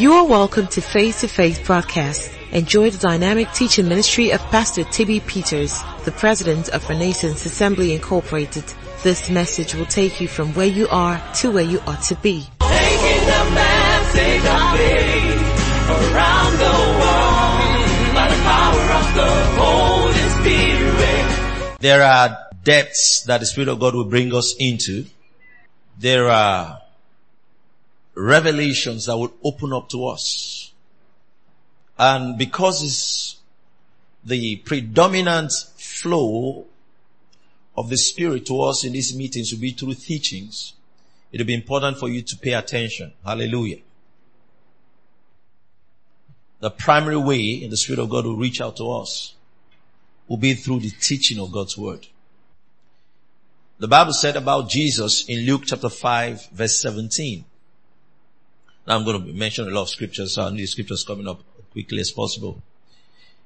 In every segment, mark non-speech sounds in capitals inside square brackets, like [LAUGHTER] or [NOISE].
You are welcome to Face to Face broadcast. Enjoy the dynamic teaching ministry of Pastor Tibby Peters, the president of Renaissance Assembly Incorporated. This message will take you from where you are to where you ought to be. Taking the message of faith around the world by the power of the Holy Spirit. There are depths that the Spirit of God will bring us into. There are revelations that will open up to us. And because it's the predominant flow of the Spirit to us in these meetings will be through teachings, it'll be important for you to pay attention. Hallelujah. The primary way in the Spirit of God will reach out to us will be through the teaching of God's Word. The Bible said about Jesus in Luke chapter 5 verse 17. Now I'm going to mention a lot of scriptures, so I need scriptures coming up quickly as possible.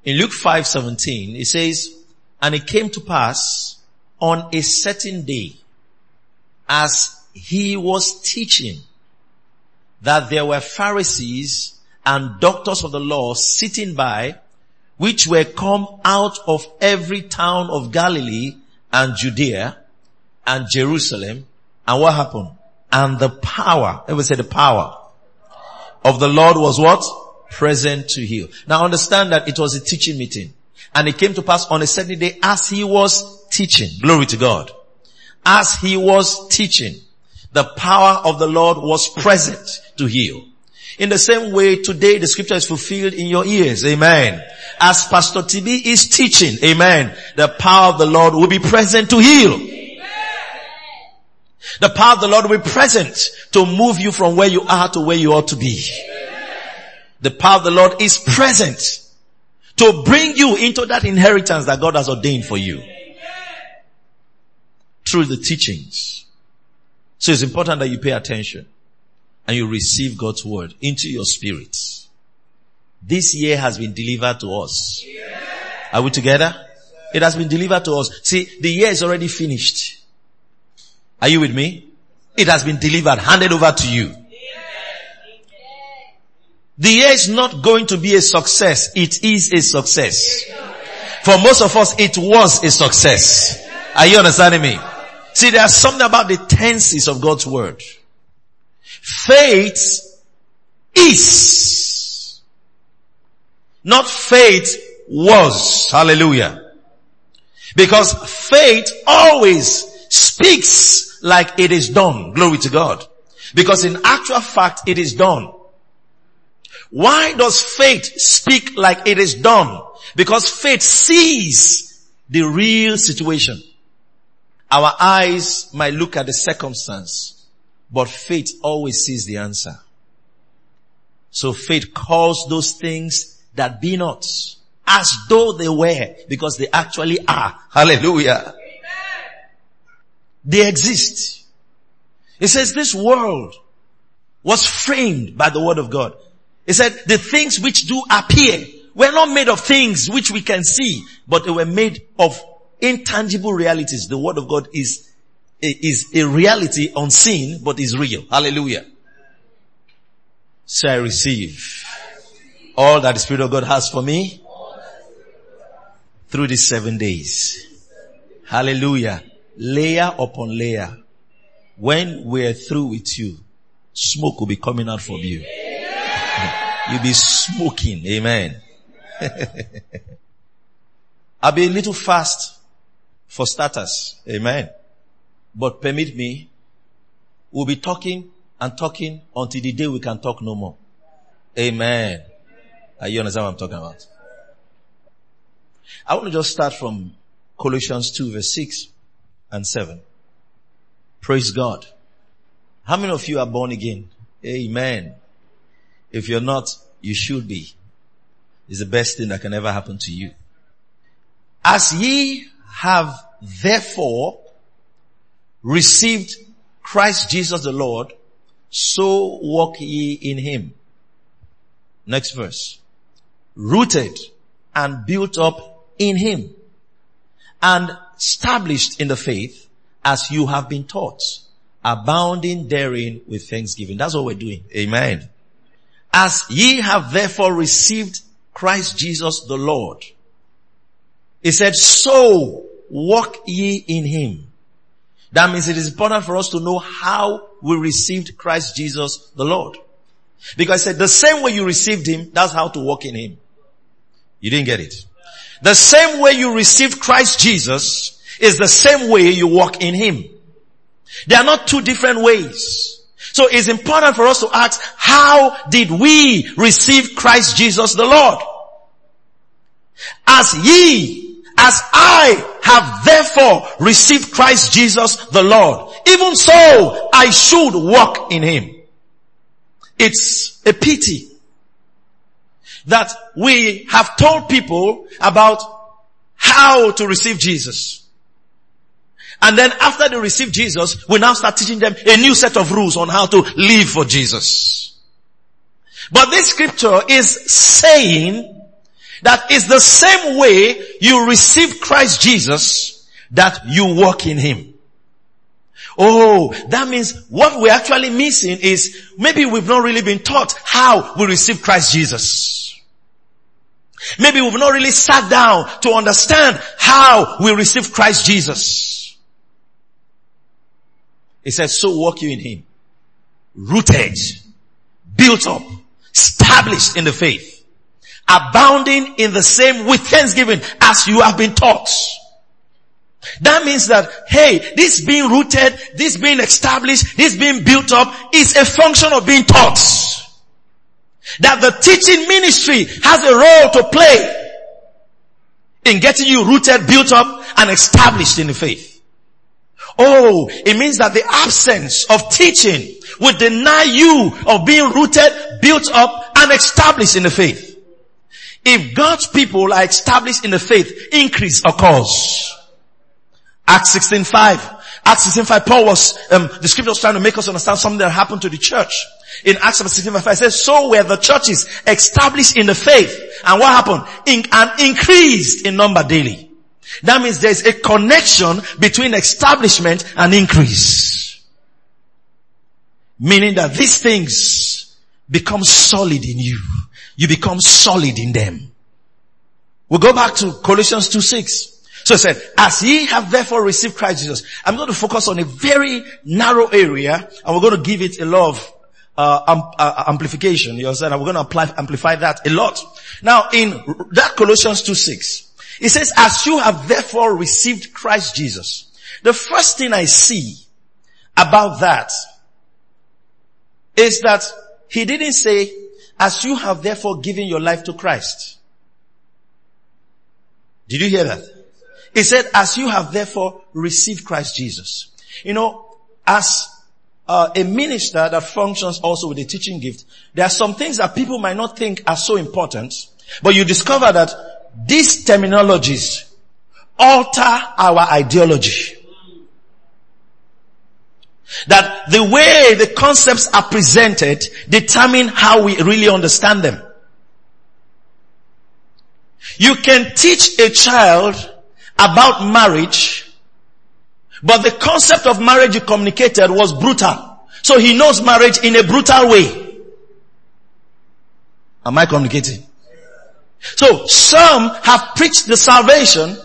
In Luke 5 17, it says, and it came to pass on a certain day as he was teaching that there were Pharisees and doctors of the law sitting by which were come out of every town of Galilee and Judea and Jerusalem. And what happened? And the power, ever say the power of the Lord was what? Present to heal. Now understand that it was a teaching meeting. And it came to pass on a certain day as he was teaching. Glory to God. As he was teaching, the power of the Lord was present to heal. In the same way, today the scripture is fulfilled in your ears. Amen. As Pastor TB is teaching, amen, the power of the Lord will be present to heal. The power of the Lord will be present to move you from where you are to where you ought to be. The power of the Lord is present to bring you into that inheritance that God has ordained for you. Through the teachings. So it's important that you pay attention and you receive God's word into your spirit. This year has been delivered to us. Are we together? It has been delivered to us. See, the year is already finished. Are you with me? It has been delivered, handed over to you. The year is not going to be a success. It is a success. For most of us, it was a success. Are you understanding me? See, there's something about the tenses of God's word. Faith is. Not faith was. Hallelujah. Because faith always speaks like it is done. Glory to God. Because in actual fact, it is done. Why does faith speak like it is done? Because faith sees the real situation. Our eyes might look at the circumstance, but faith always sees the answer. So faith calls those things that be not as though they were because they actually are. Hallelujah. They exist. It says this world was framed by the word of God. It said the things which do appear were not made of things which we can see, but they were made of intangible realities. The word of God is, is a reality unseen, but is real. Hallelujah. So I receive all that the Spirit of God has for me through these seven days. Hallelujah layer upon layer. When we're through with you, smoke will be coming out from you. [LAUGHS] You'll be smoking. Amen. [LAUGHS] I'll be a little fast for starters. Amen. But permit me, we'll be talking and talking until the day we can talk no more. Amen. Are you understand what I'm talking about? I want to just start from Colossians 2 verse 6 and 7. Praise God. How many of you are born again? Amen. If you're not, you should be. It's the best thing that can ever happen to you. As ye have therefore received Christ Jesus the Lord, so walk ye in him. Next verse. Rooted and built up in him and established in the faith as you have been taught, abounding therein with thanksgiving. That's what we're doing. Amen. As ye have therefore received Christ Jesus the Lord. He said, so walk ye in him. That means it is important for us to know how we received Christ Jesus the Lord. Because he said the same way you received him, that's how to walk in him. You didn't get it. The same way you received Christ Jesus is the same way you walk in him. They are not two different ways. So it's important for us to ask, how did we receive Christ Jesus the Lord? As ye, as I have therefore received Christ Jesus the Lord, even so I should walk in him. It's a pity that we have told people about how to receive Jesus. And then after they receive Jesus, we now start teaching them a new set of rules on how to live for Jesus. But this scripture is saying that it's the same way you receive Christ Jesus that you walk in Him. Oh, that means what we're actually missing is maybe we've not really been taught how we receive Christ Jesus. Maybe we've not really sat down to understand how we receive Christ Jesus. He says, so walk you in Him. Rooted, built up, established in the faith, abounding in the same with thanksgiving as you have been taught. That means that, hey, this being rooted, this being established, this being built up is a function of being taught. That the teaching ministry has a role to play in getting you rooted, built up, and established in the faith. Oh, it means that the absence of teaching would deny you of being rooted, built up, and established in the faith. If God's people are established in the faith, increase occurs. Acts 16.5. Acts 16.5, Paul was, um, the scripture was trying to make us understand something that happened to the church. In Acts 16.5, it says, so were the churches established in the faith. And what happened? In, and increased in number daily. That means there's a connection between establishment and increase. Meaning that these things become solid in you. You become solid in them. We'll go back to Colossians 2 6. So he said, as ye have therefore received Christ Jesus, I'm going to focus on a very narrow area and we're going to give it a lot of uh, um, uh, amplification. You understand? And we're going to apply, amplify that a lot. Now in that Colossians 2 6, it says, as you have therefore received Christ Jesus. The first thing I see about that is that he didn't say, as you have therefore given your life to Christ. Did you hear that? He said, as you have therefore received Christ Jesus. You know, as uh, a minister that functions also with a teaching gift, there are some things that people might not think are so important, but you discover that these terminologies alter our ideology. That the way the concepts are presented determine how we really understand them. You can teach a child about marriage, but the concept of marriage you communicated was brutal. So he knows marriage in a brutal way. Am I communicating? So some have preached the salvation,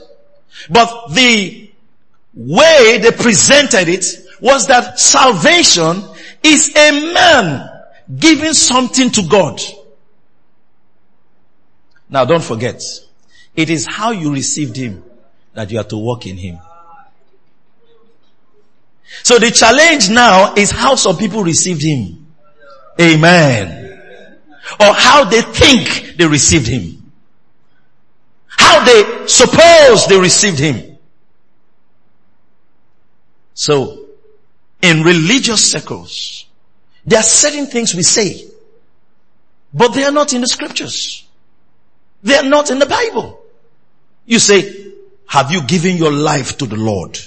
but the way they presented it was that salvation is a man giving something to God. Now don't forget, it is how you received him that you are to walk in Him. So the challenge now is how some people received Him. Amen. Or how they think they received Him. How they suppose they received Him. So, in religious circles, there are certain things we say, but they are not in the scriptures. They are not in the Bible. You say, have you given your life to the Lord?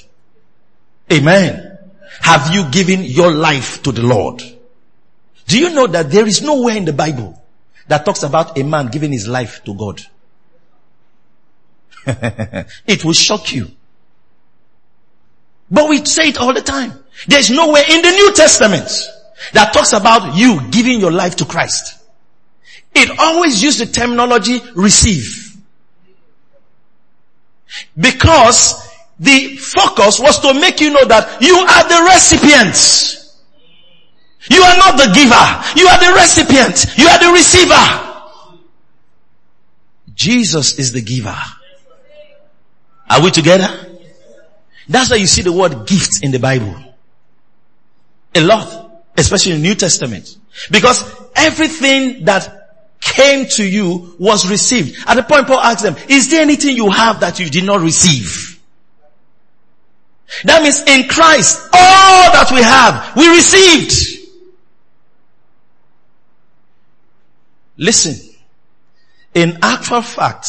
Amen. Have you given your life to the Lord? Do you know that there is nowhere in the Bible that talks about a man giving his life to God? [LAUGHS] it will shock you. But we say it all the time. There's nowhere in the New Testament that talks about you giving your life to Christ. it always used the terminology receive. Because the focus was to make you know that you are the recipient. You are not the giver. You are the recipient. You are the receiver. Jesus is the giver. Are we together? That's why you see the word gift in the Bible. A lot, especially in the New Testament. Because everything that came to you was received. At the point Paul asked them, is there anything you have that you did not receive? That means in Christ, all that we have, we received. Listen, in actual fact,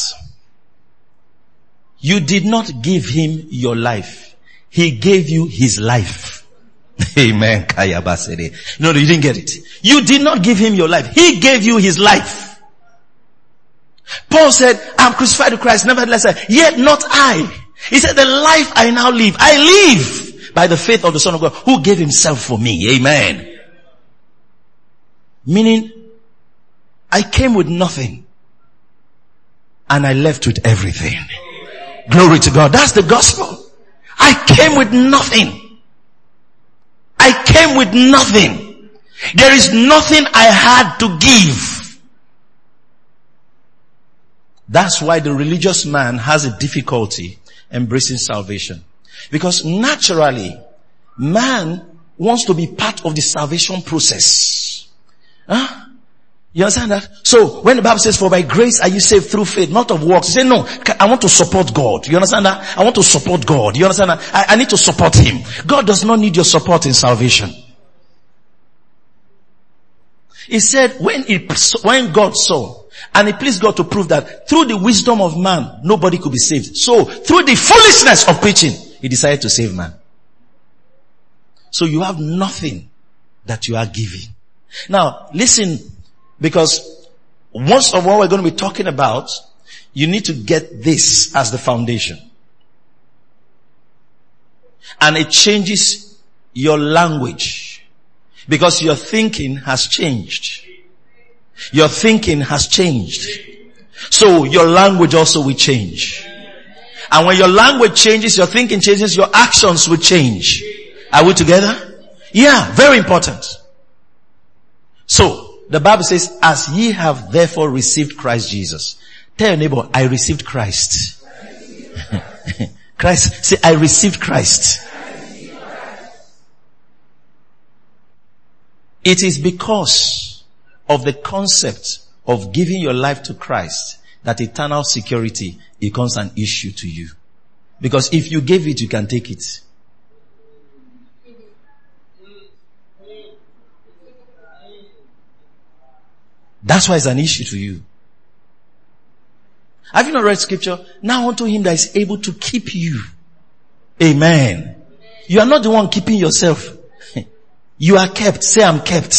you did not give him your life. He gave you his life. [LAUGHS] Amen. No, you didn't get it. You did not give him your life. He gave you his life. Paul said, I'm crucified to Christ, nevertheless, yet not I. He said, the life I now live, I live by the faith of the Son of God who gave himself for me. Amen. Meaning, I came with nothing and I left with everything. Glory to God. That's the gospel. I came with nothing. I came with nothing. There is nothing I had to give. That's why the religious man has a difficulty embracing salvation. Because naturally, man wants to be part of the salvation process. Huh? You understand that? So when the Bible says, for by grace are you saved through faith, not of works, you say, no, I want to support God. You understand that? I want to support God. You understand that? I, I need to support Him. God does not need your support in salvation. He said when he, when God saw, and it pleased God to prove that through the wisdom of man, nobody could be saved. So through the foolishness of preaching, he decided to save man. So you have nothing that you are giving. Now listen because most of what we're going to be talking about, you need to get this as the foundation. And it changes your language because your thinking has changed. Your thinking has changed. So your language also will change. And when your language changes, your thinking changes, your actions will change. Are we together? Yeah, very important. So, the Bible says, as ye have therefore received Christ Jesus. Tell your neighbor, I received Christ. [LAUGHS] Christ, say, I received Christ. It is because of the concept of giving your life to Christ that eternal security becomes an issue to you. Because if you gave it, you can take it. That's why it's an issue to you. Have you not read scripture? Now unto him that is able to keep you. Amen. You are not the one keeping yourself. [LAUGHS] You are kept. Say I'm kept.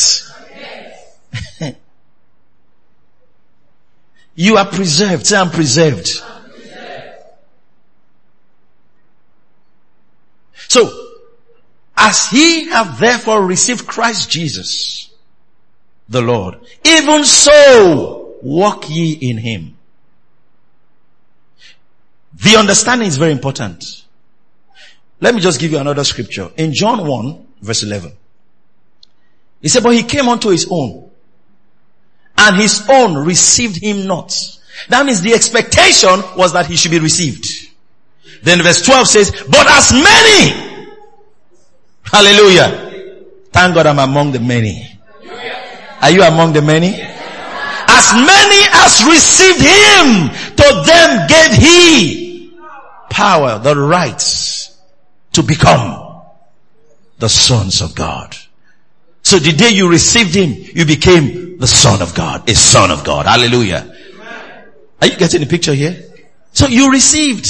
You are preserved. Say I'm preserved. So, as he have therefore received Christ Jesus, the Lord. Even so, walk ye in him. The understanding is very important. Let me just give you another scripture. In John 1 verse 11. He said, but he came unto his own and his own received him not. That means the expectation was that he should be received. Then verse 12 says, but as many, hallelujah. Thank God I'm among the many are you among the many? As many as received him, to them gave he power, the rights to become the sons of God. So the day you received him, you became the son of God, a son of God. Hallelujah. Are you getting the picture here? So you received.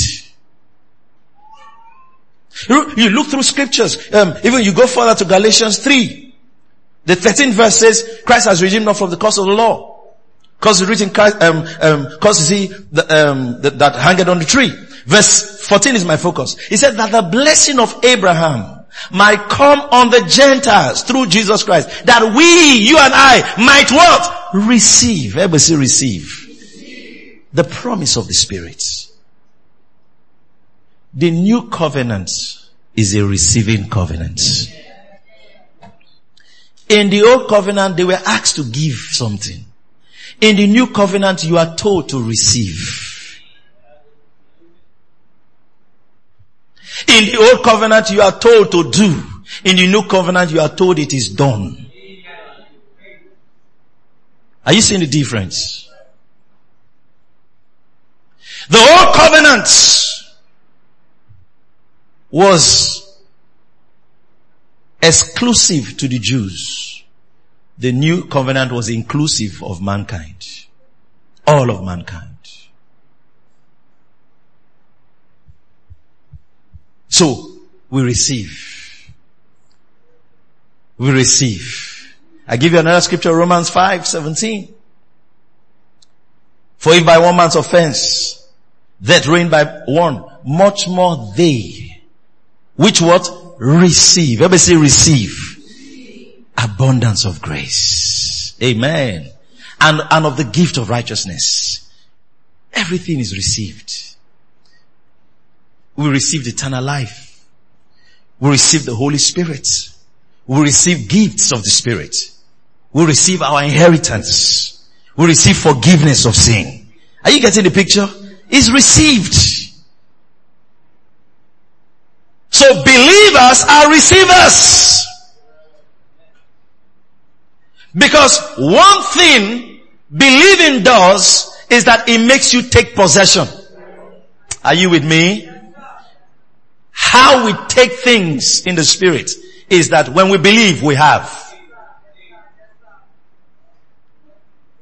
You look through scriptures, um, even you go further to Galatians 3. The 13th verse says, Christ has redeemed us from the curse of the law. Cause is written, Christ, um, um, cause is he the, um, the, that hanged on the tree. Verse 14 is my focus. He said that the blessing of Abraham might come on the Gentiles through Jesus Christ. That we, you and I, might what? receive. Everybody say receive. The promise of the Spirit. The new covenant is a receiving covenant. In the old covenant, they were asked to give something. In the new covenant, you are told to receive. In the old covenant, you are told to do. In the new covenant, you are told it is done. Are you seeing the difference? The old covenant was exclusive to the Jews. The new covenant was inclusive of mankind. All of mankind. So, we receive. We receive. I give you another scripture, Romans 5, 17. For if by one man's offense, that reigned by one, much more they which what? Receive. Everybody say receive. Abundance of grace. Amen. And, and of the gift of righteousness. Everything is received. We receive eternal life. We receive the Holy Spirit. We receive gifts of the Spirit. We receive our inheritance. We receive forgiveness of sin. Are you getting the picture? It's received. So believers are receivers. Because one thing believing does is that it makes you take possession. Are you with me? How we take things in the spirit is that when we believe we have.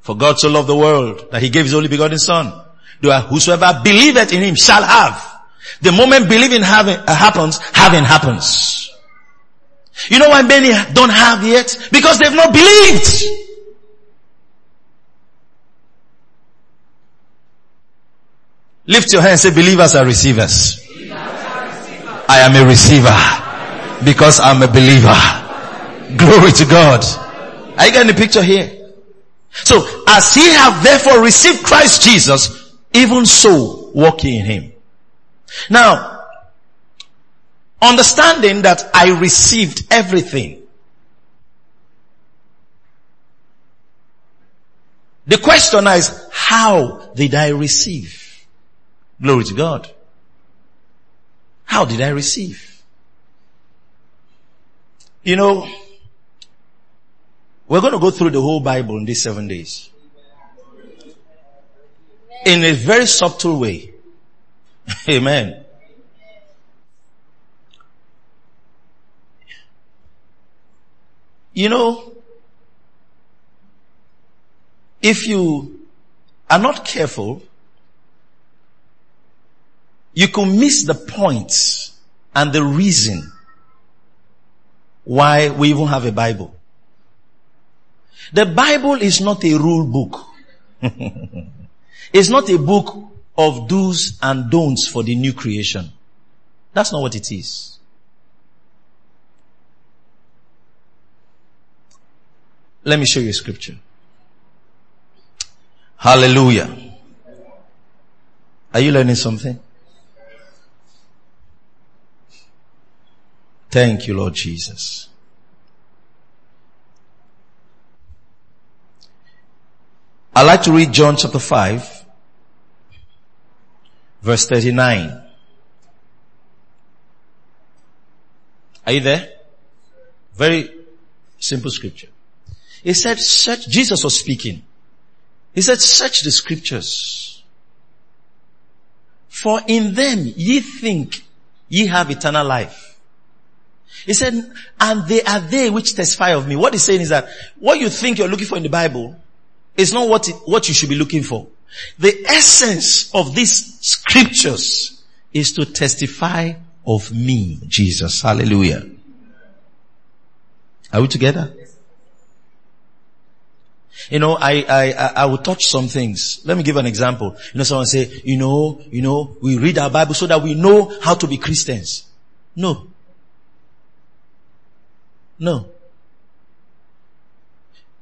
For God so loved the world that he gave his only begotten son. Whosoever believeth in him shall have the moment believing having uh, happens, having happens. You know why many don't have yet? Because they've not believed. Lift your hand say believers are receivers. I am a receiver because I'm a believer. Glory to God. Are you getting the picture here? So as ye have therefore received Christ Jesus, even so walk in him. Now, understanding that I received everything. The question is, how did I receive? Glory to God. How did I receive? You know, we're going to go through the whole Bible in these seven days. In a very subtle way. [LAUGHS] Amen. You know, if you are not careful, you could miss the point and the reason why we even have a Bible. The Bible is not a rule book. [LAUGHS] it's not a book of do's and don'ts for the new creation. That's not what it is. Let me show you a scripture. Hallelujah. Are you learning something? Thank you, Lord Jesus. I'd like to read John chapter 5 verse 39. Are you there? Very simple scripture. He said, search, Jesus was speaking. He said, search the scriptures. For in them ye think ye have eternal life. He said, and they are they which testify of me. What he's saying is that what you think you're looking for in the Bible is not what, it, what you should be looking for. The essence of these scriptures is to testify of me, Jesus. Hallelujah. Are we together? You know, I, I, I will touch some things. Let me give an example. You know, someone say, you know, you know, we read our Bible so that we know how to be Christians. No. No.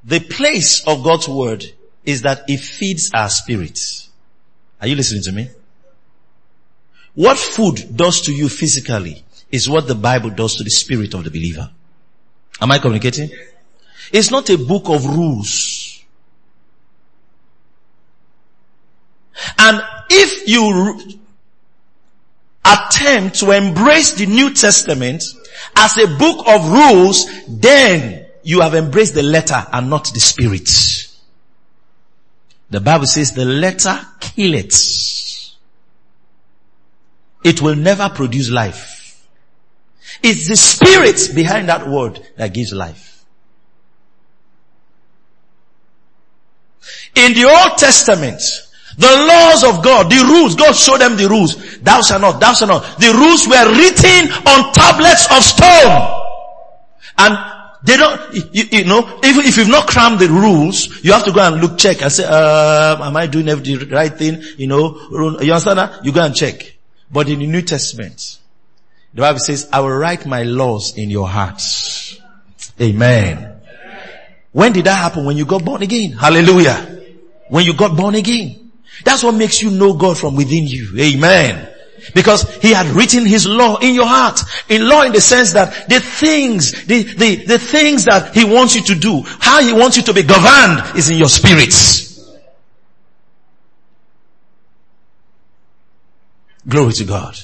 the place of God's word is that it feeds our spirits. Are you listening to me? What food does to you physically is what the Bible does to the spirit of the believer. Am I communicating? It's not a book of rules. And if you attempt to embrace the New Testament as a book of rules, then you have embraced the letter and not the spirit. The Bible says the letter killeth. It will never produce life. It's the spirit behind that word that gives life. In the Old Testament, the laws of God, the rules, God showed them the rules. Thou shalt not, thou shalt not. The rules were written on tablets of stone. And they don't, you, you, know, even if you've not crammed the rules, you have to go and look, check and say, uh, am I doing the right thing? You know, you understand that? You go and check. But in the New Testament, the Bible says, I will write my laws in your hearts. Amen. When did that happen? When you got born again. Hallelujah. When you got born again. That's what makes you know God from within you. Amen. Because he had written his law in your heart. In law in the sense that the things, the, the, the things that he wants you to do, how he wants you to be governed is in your spirits. Glory to God.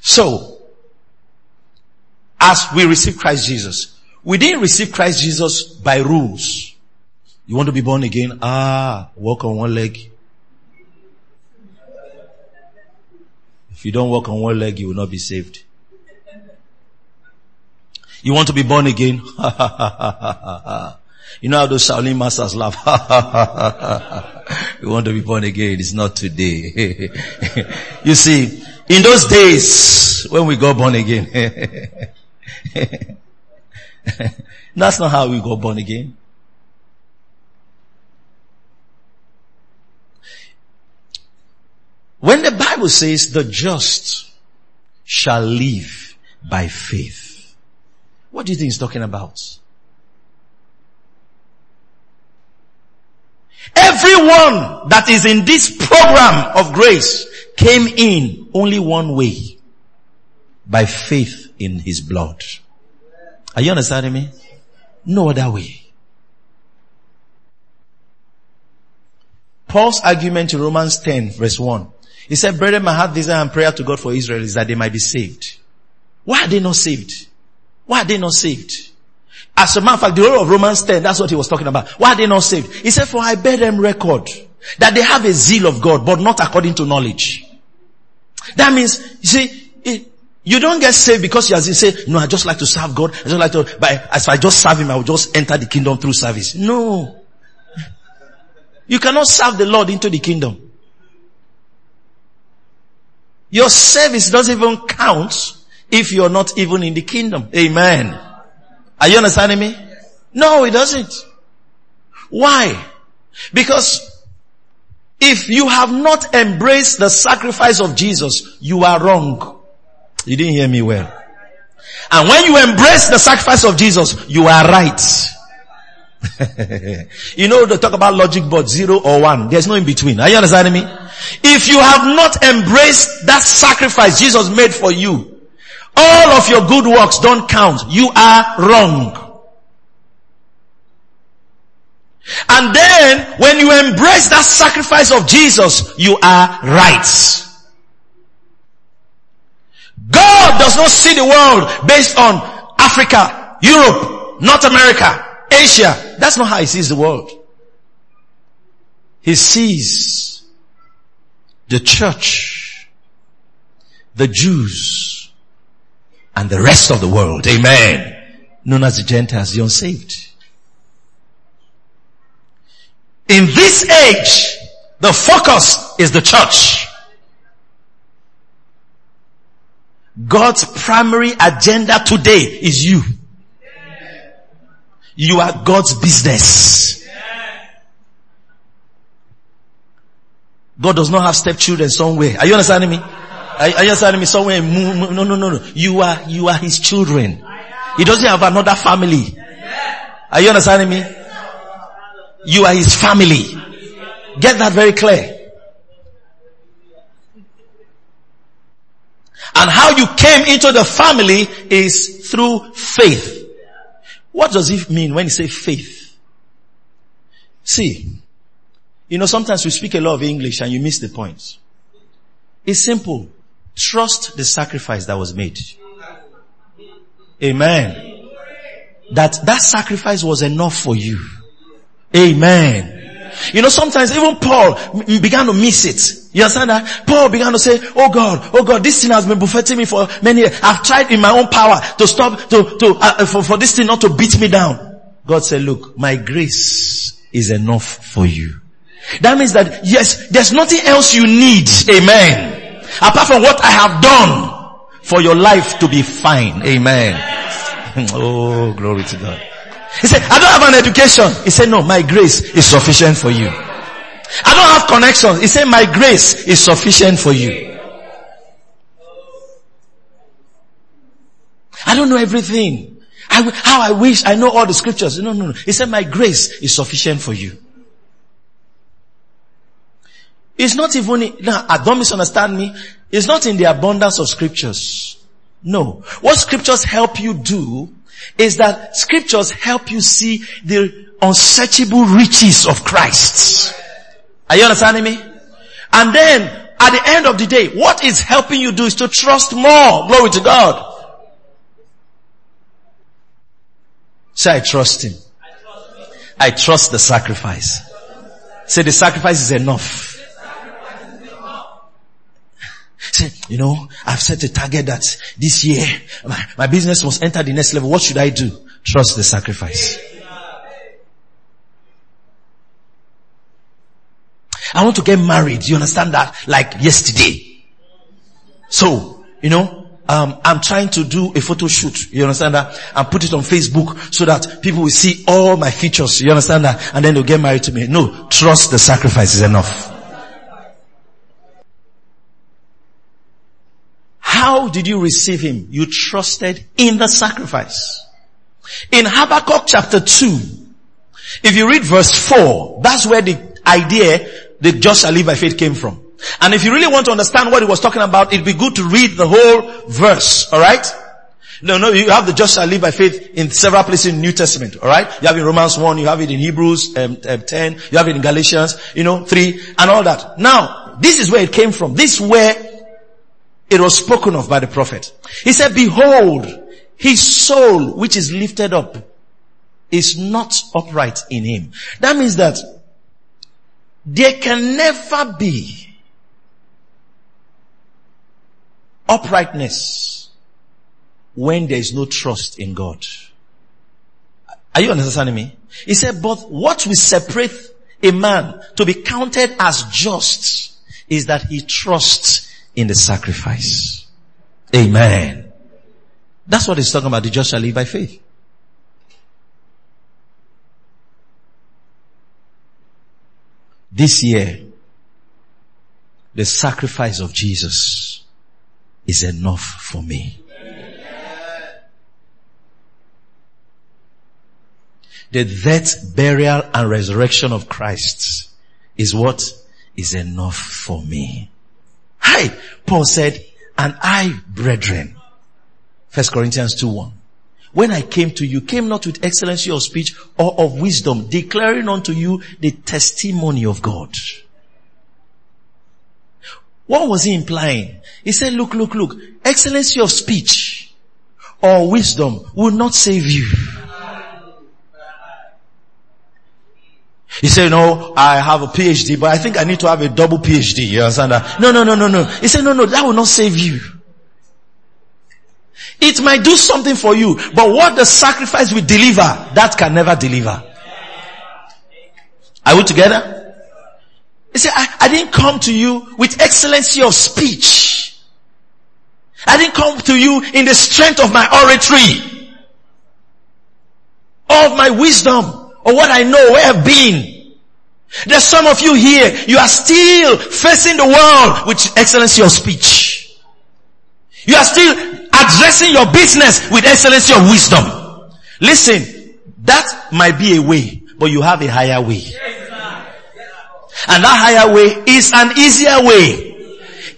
So, as we receive Christ Jesus, we didn't receive Christ Jesus by rules. You want to be born again? Ah, walk on one leg. If you don't walk on one leg, you will not be saved. You want to be born again? [LAUGHS] you know how those Shaolin masters laugh. [LAUGHS] you want to be born again. It's not today. [LAUGHS] you see, in those days when we got born again, that's not how we got born again. When the Bible says the just shall live by faith, what do you think it's talking about? Everyone that is in this program of grace came in only one way. By faith in his blood. Are you understanding me? No other way. Paul's argument in Romans 10 verse 1 he said, brethren, my heart desire and prayer to God for Israel is that they might be saved. Why are they not saved? Why are they not saved? As a matter of fact, the whole of Romans 10, that's what he was talking about. Why are they not saved? He said, for I bear them record that they have a zeal of God, but not according to knowledge. That means, you see, it, you don't get saved because you, as you say, no, I just like to serve God. I just like to, but as I just serve Him, I will just enter the kingdom through service. No. You cannot serve the Lord into the kingdom. Your service doesn't even count if you're not even in the kingdom. Amen. Are you understanding me? No, it doesn't. Why? Because if you have not embraced the sacrifice of Jesus, you are wrong. You didn't hear me well. And when you embrace the sacrifice of Jesus, you are right. [LAUGHS] you know, they talk about logic but zero or one. There's no in between. Are you understanding me? If you have not embraced that sacrifice Jesus made for you, all of your good works don't count. You are wrong. And then when you embrace that sacrifice of Jesus, you are right. God does not see the world based on Africa, Europe, North America. Asia. That's not how he sees the world. He sees the church, the Jews, and the rest of the world. Amen. Known as the Gentiles, the unsaved. In this age, the focus is the church. God's primary agenda today is you. You are God's business. God does not have stepchildren somewhere. Are you understanding me? Are, you understanding me? Somewhere. No, no, no, no. You are, you are his children. He doesn't have another family. Are you understanding me? You are his family. Get that very clear. And how you came into the family is through faith. What does it mean when you say faith? See, you know, sometimes we speak a lot of English and you miss the point. It's simple. Trust the sacrifice that was made. Amen. That that sacrifice was enough for you. Amen. You know, sometimes even Paul began to miss it. You understand that? Paul began to say, oh God, oh God, this thing has been buffeting me for many years. I've tried in my own power to stop, to, to, uh, for, for this thing not to beat me down. God said, look, my grace is enough for you. That means that yes, there's nothing else you need. Amen. Apart from what I have done for your life to be fine. Amen. [LAUGHS] oh, glory to God. He said, I don't have an education. He said, no, my grace is sufficient for you. I don't have connections. He said, my grace is sufficient for you. I don't know everything. I, how I wish I know all the scriptures. No, no, no. He said, my grace is sufficient for you. It's not even, now, don't misunderstand me. It's not in the abundance of scriptures. No. What scriptures help you do is that scriptures help you see the unsearchable riches of Christ. Are you understanding me? And then, at the end of the day, what is helping you do is to trust more. Glory to God. Say, I trust Him. I trust the sacrifice. Say, the sacrifice is enough. You know, I've set a target that this year my, my business must enter the next level. What should I do? Trust the sacrifice. I want to get married. You understand that? Like yesterday. So, you know, um, I'm trying to do a photo shoot. You understand that? And put it on Facebook so that people will see all my features. You understand that? And then they'll get married to me. No, trust the sacrifice is enough. How did you receive him? You trusted in the sacrifice. In Habakkuk chapter 2, if you read verse 4, that's where the idea that just shall live by faith came from. And if you really want to understand what he was talking about, it'd be good to read the whole verse, alright? No, no, you have the just shall live by faith in several places in New Testament, alright? You have in Romans 1, you have it in Hebrews um, um, 10, you have it in Galatians, you know, 3, and all that. Now, this is where it came from. This is where it was spoken of by the prophet. He said, behold, his soul which is lifted up is not upright in him. That means that there can never be uprightness when there is no trust in God. Are you understanding me? He said, but what will separate a man to be counted as just is that he trusts in the sacrifice. Amen. That's what he's talking about. The just shall live by faith. This year, the sacrifice of Jesus is enough for me. The death, burial, and resurrection of Christ is what is enough for me. Hi, Paul said, and I, brethren, First Corinthians 2 1. When I came to you, came not with excellency of speech or of wisdom, declaring unto you the testimony of God. What was he implying? He said, look, look, look, excellency of speech or wisdom will not save you. He said, no, I have a PhD, but I think I need to have a double PhD. You understand that? No, no, no, no, no. He said, no, no, that will not save you. It might do something for you, but what the sacrifice will deliver, that can never deliver. Are we together? He said, I, I didn't come to you with excellency of speech. I didn't come to you in the strength of my oratory, of my wisdom or what I know, where I've been. There's some of you here, you are still facing the world with excellency of speech. You are still addressing your business with excellency of wisdom. Listen, That might be a way, but you have a higher way. And that higher way is an easier way.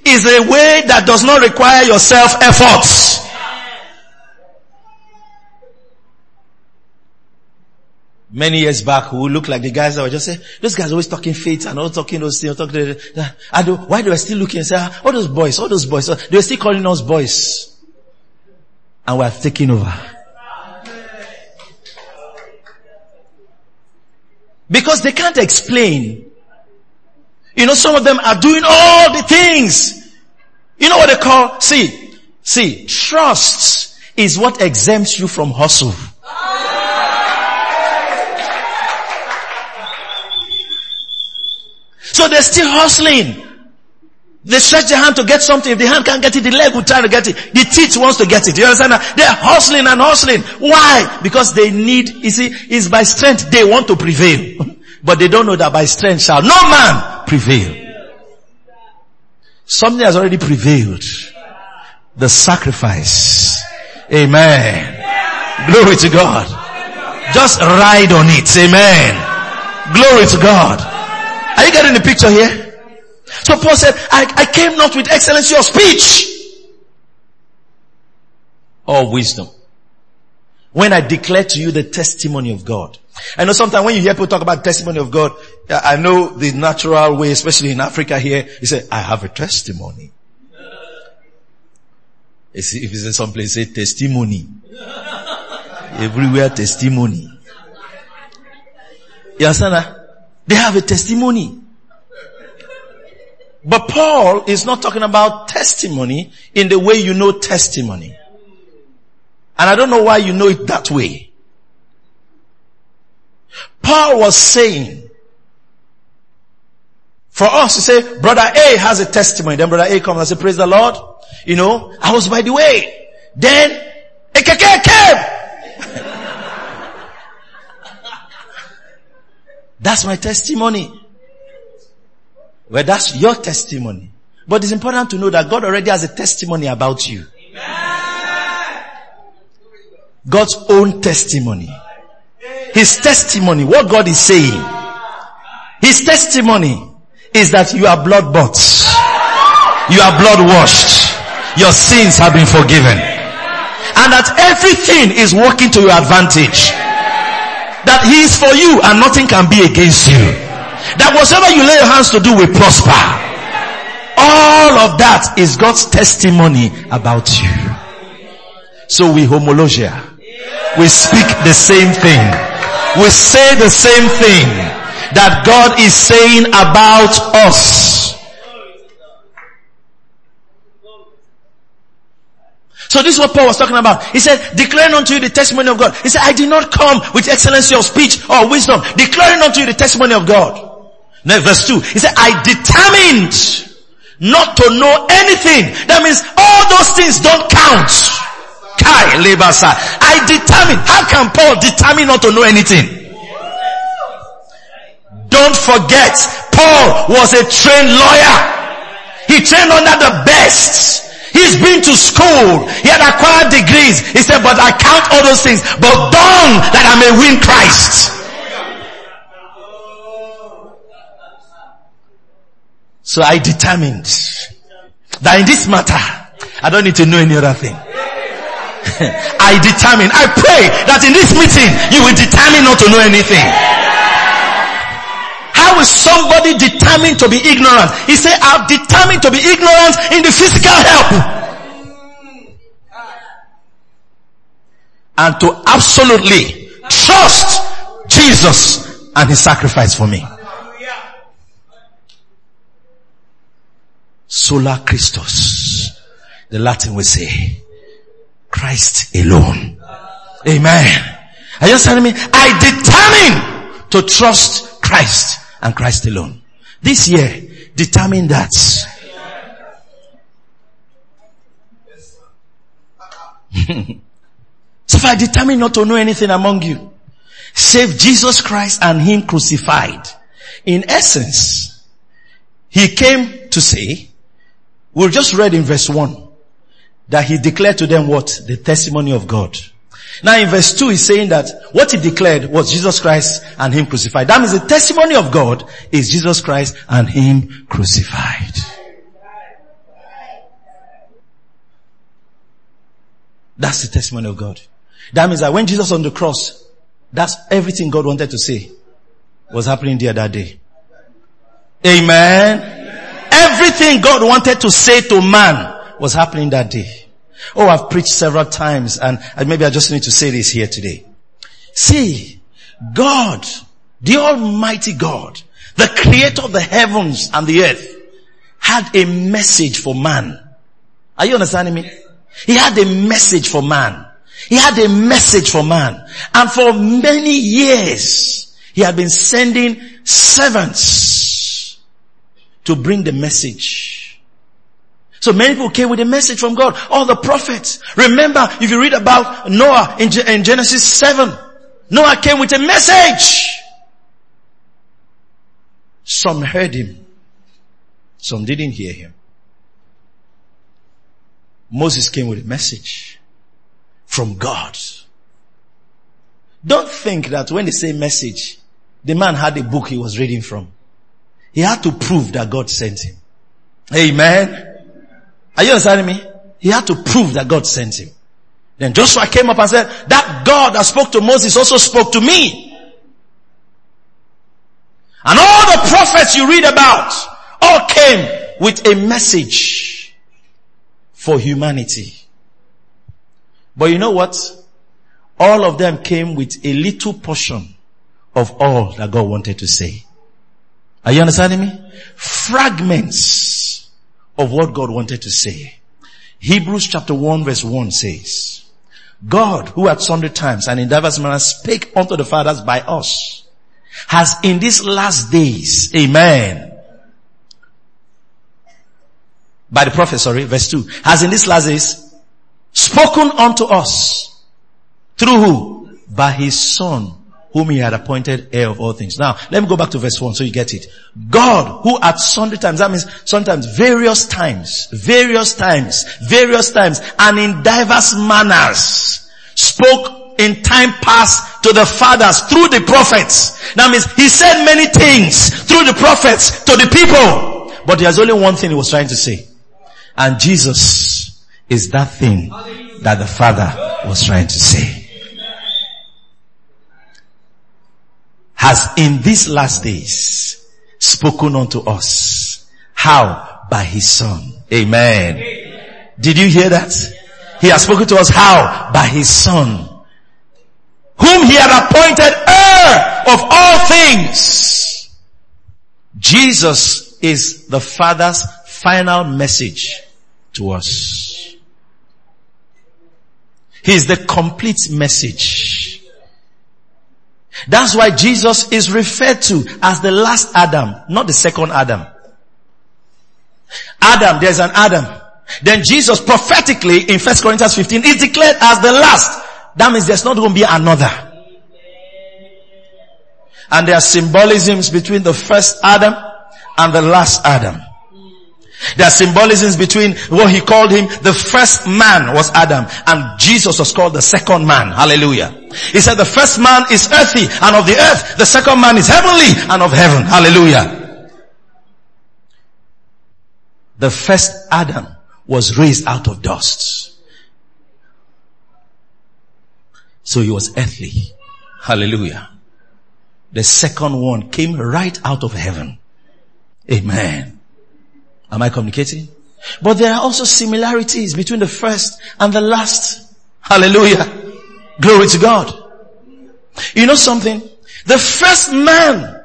Is a way that does not require your self efforts. Many years back, who look like the guys that were just saying, those guys always talking faith and all talking those things, talking, I do, why do I still look and say, ah, all those boys, all those boys, they were still calling us boys. And we are taking over. Because they can't explain. You know, some of them are doing all the things. You know what they call, see, see, trust is what exempts you from hustle. They're still hustling. They stretch their hand to get something. If the hand can't get it, the leg will try to get it. The teeth wants to get it. You understand that? They're hustling and hustling. Why? Because they need, you see, it's by strength they want to prevail. [LAUGHS] but they don't know that by strength shall no man prevail. Something has already prevailed. The sacrifice. Amen. Glory to God. Just ride on it. Amen. Glory to God. You getting the picture here? So Paul said, I, I came not with excellency of speech or wisdom. When I declare to you the testimony of God. I know sometimes when you hear people talk about testimony of God, I know the natural way, especially in Africa here, you say, I have a testimony. If it's in some place, say testimony. Everywhere testimony. You understand that? They have a testimony. But Paul is not talking about testimony in the way you know testimony. And I don't know why you know it that way. Paul was saying, for us to say, brother A has a testimony, then brother A comes and says, praise the Lord. You know, I was by the way. Then, AKK came. That's my testimony. Well, that's your testimony. But it's important to know that God already has a testimony about you. God's own testimony. His testimony, what God is saying. His testimony is that you are blood bought. You are blood washed. Your sins have been forgiven. And that everything is working to your advantage. That He is for you and nothing can be against you. That whatever you lay your hands to do will prosper. All of that is God's testimony about you. So we homologia. We speak the same thing. We say the same thing that God is saying about us. So this is what Paul was talking about. He said, declaring unto you the testimony of God. He said, I did not come with excellency of speech or wisdom, declaring unto you the testimony of God. Now verse 2, he said, I determined not to know anything. That means all those things don't count. Kai Lebasa. I determined. How can Paul determine not to know anything? Don't forget, Paul was a trained lawyer. He trained under the best. He's been to school. He had acquired degrees. He said, but I count all those things, but dung that I may win Christ. So I determined that in this matter, I don't need to know any other thing. [LAUGHS] I determined, I pray that in this meeting, you will determine not to know anything. How is somebody determined to be ignorant? He said, I've determined to be ignorant in the physical help. And to absolutely trust Jesus and his sacrifice for me. Sola Christus. The Latin will say, Christ alone. Amen. Are you telling me? I determine to trust Christ and Christ alone. This year, determine that. [LAUGHS] so if I determine not to know anything among you, save Jesus Christ and Him crucified. In essence, He came to say, We've just read in verse 1 that he declared to them what? The testimony of God. Now in verse 2 he's saying that what he declared was Jesus Christ and him crucified. That means the testimony of God is Jesus Christ and him crucified. That's the testimony of God. That means that when Jesus on the cross, that's everything God wanted to say was happening there that day. Amen. Amen. Everything God wanted to say to man was happening that day. Oh, I've preached several times and maybe I just need to say this here today. See, God, the Almighty God, the creator of the heavens and the earth, had a message for man. Are you understanding me? He had a message for man. He had a message for man. And for many years, he had been sending servants to bring the message. So many people came with a message from God. All the prophets. Remember, if you read about Noah in, in Genesis 7, Noah came with a message. Some heard him. Some didn't hear him. Moses came with a message from God. Don't think that when they say message, the man had a book he was reading from. He had to prove that God sent him. Amen. Are you understanding me? He had to prove that God sent him. Then Joshua came up and said, that God that spoke to Moses also spoke to me. And all the prophets you read about all came with a message for humanity. But you know what? All of them came with a little portion of all that God wanted to say. Are you understanding me? Fragments of what God wanted to say. Hebrews chapter 1 verse 1 says, God who at sundry times and in diverse manners spake unto the fathers by us has in these last days, amen, by the prophet, sorry, verse 2, has in these last days spoken unto us through who? By his son whom he had appointed heir of all things. Now, let me go back to verse 1 so you get it. God, who at sundry times, that means sometimes various times, various times, various times, and in diverse manners, spoke in time past to the fathers through the prophets. That means he said many things through the prophets to the people. But there's only one thing he was trying to say. And Jesus is that thing that the Father was trying to say. Has in these last days spoken unto us. How? By his son. Amen. Did you hear that? He has spoken to us how? By his son. Whom he had appointed heir of all things. Jesus is the Father's final message to us. He is the complete message. That's why Jesus is referred to as the last Adam, not the second Adam. Adam, there's an Adam. Then Jesus prophetically in 1 Corinthians 15 is declared as the last. That means there's not going to be another. And there are symbolisms between the first Adam and the last Adam. There are symbolisms between what he called him, the first man was Adam and Jesus was called the second man. Hallelujah. He said the first man is earthy and of the earth, the second man is heavenly and of heaven. Hallelujah. The first Adam was raised out of dust. So he was earthly. Hallelujah. The second one came right out of heaven. Amen. Am I communicating? But there are also similarities between the first and the last. Hallelujah. Glory to God. You know something? The first man,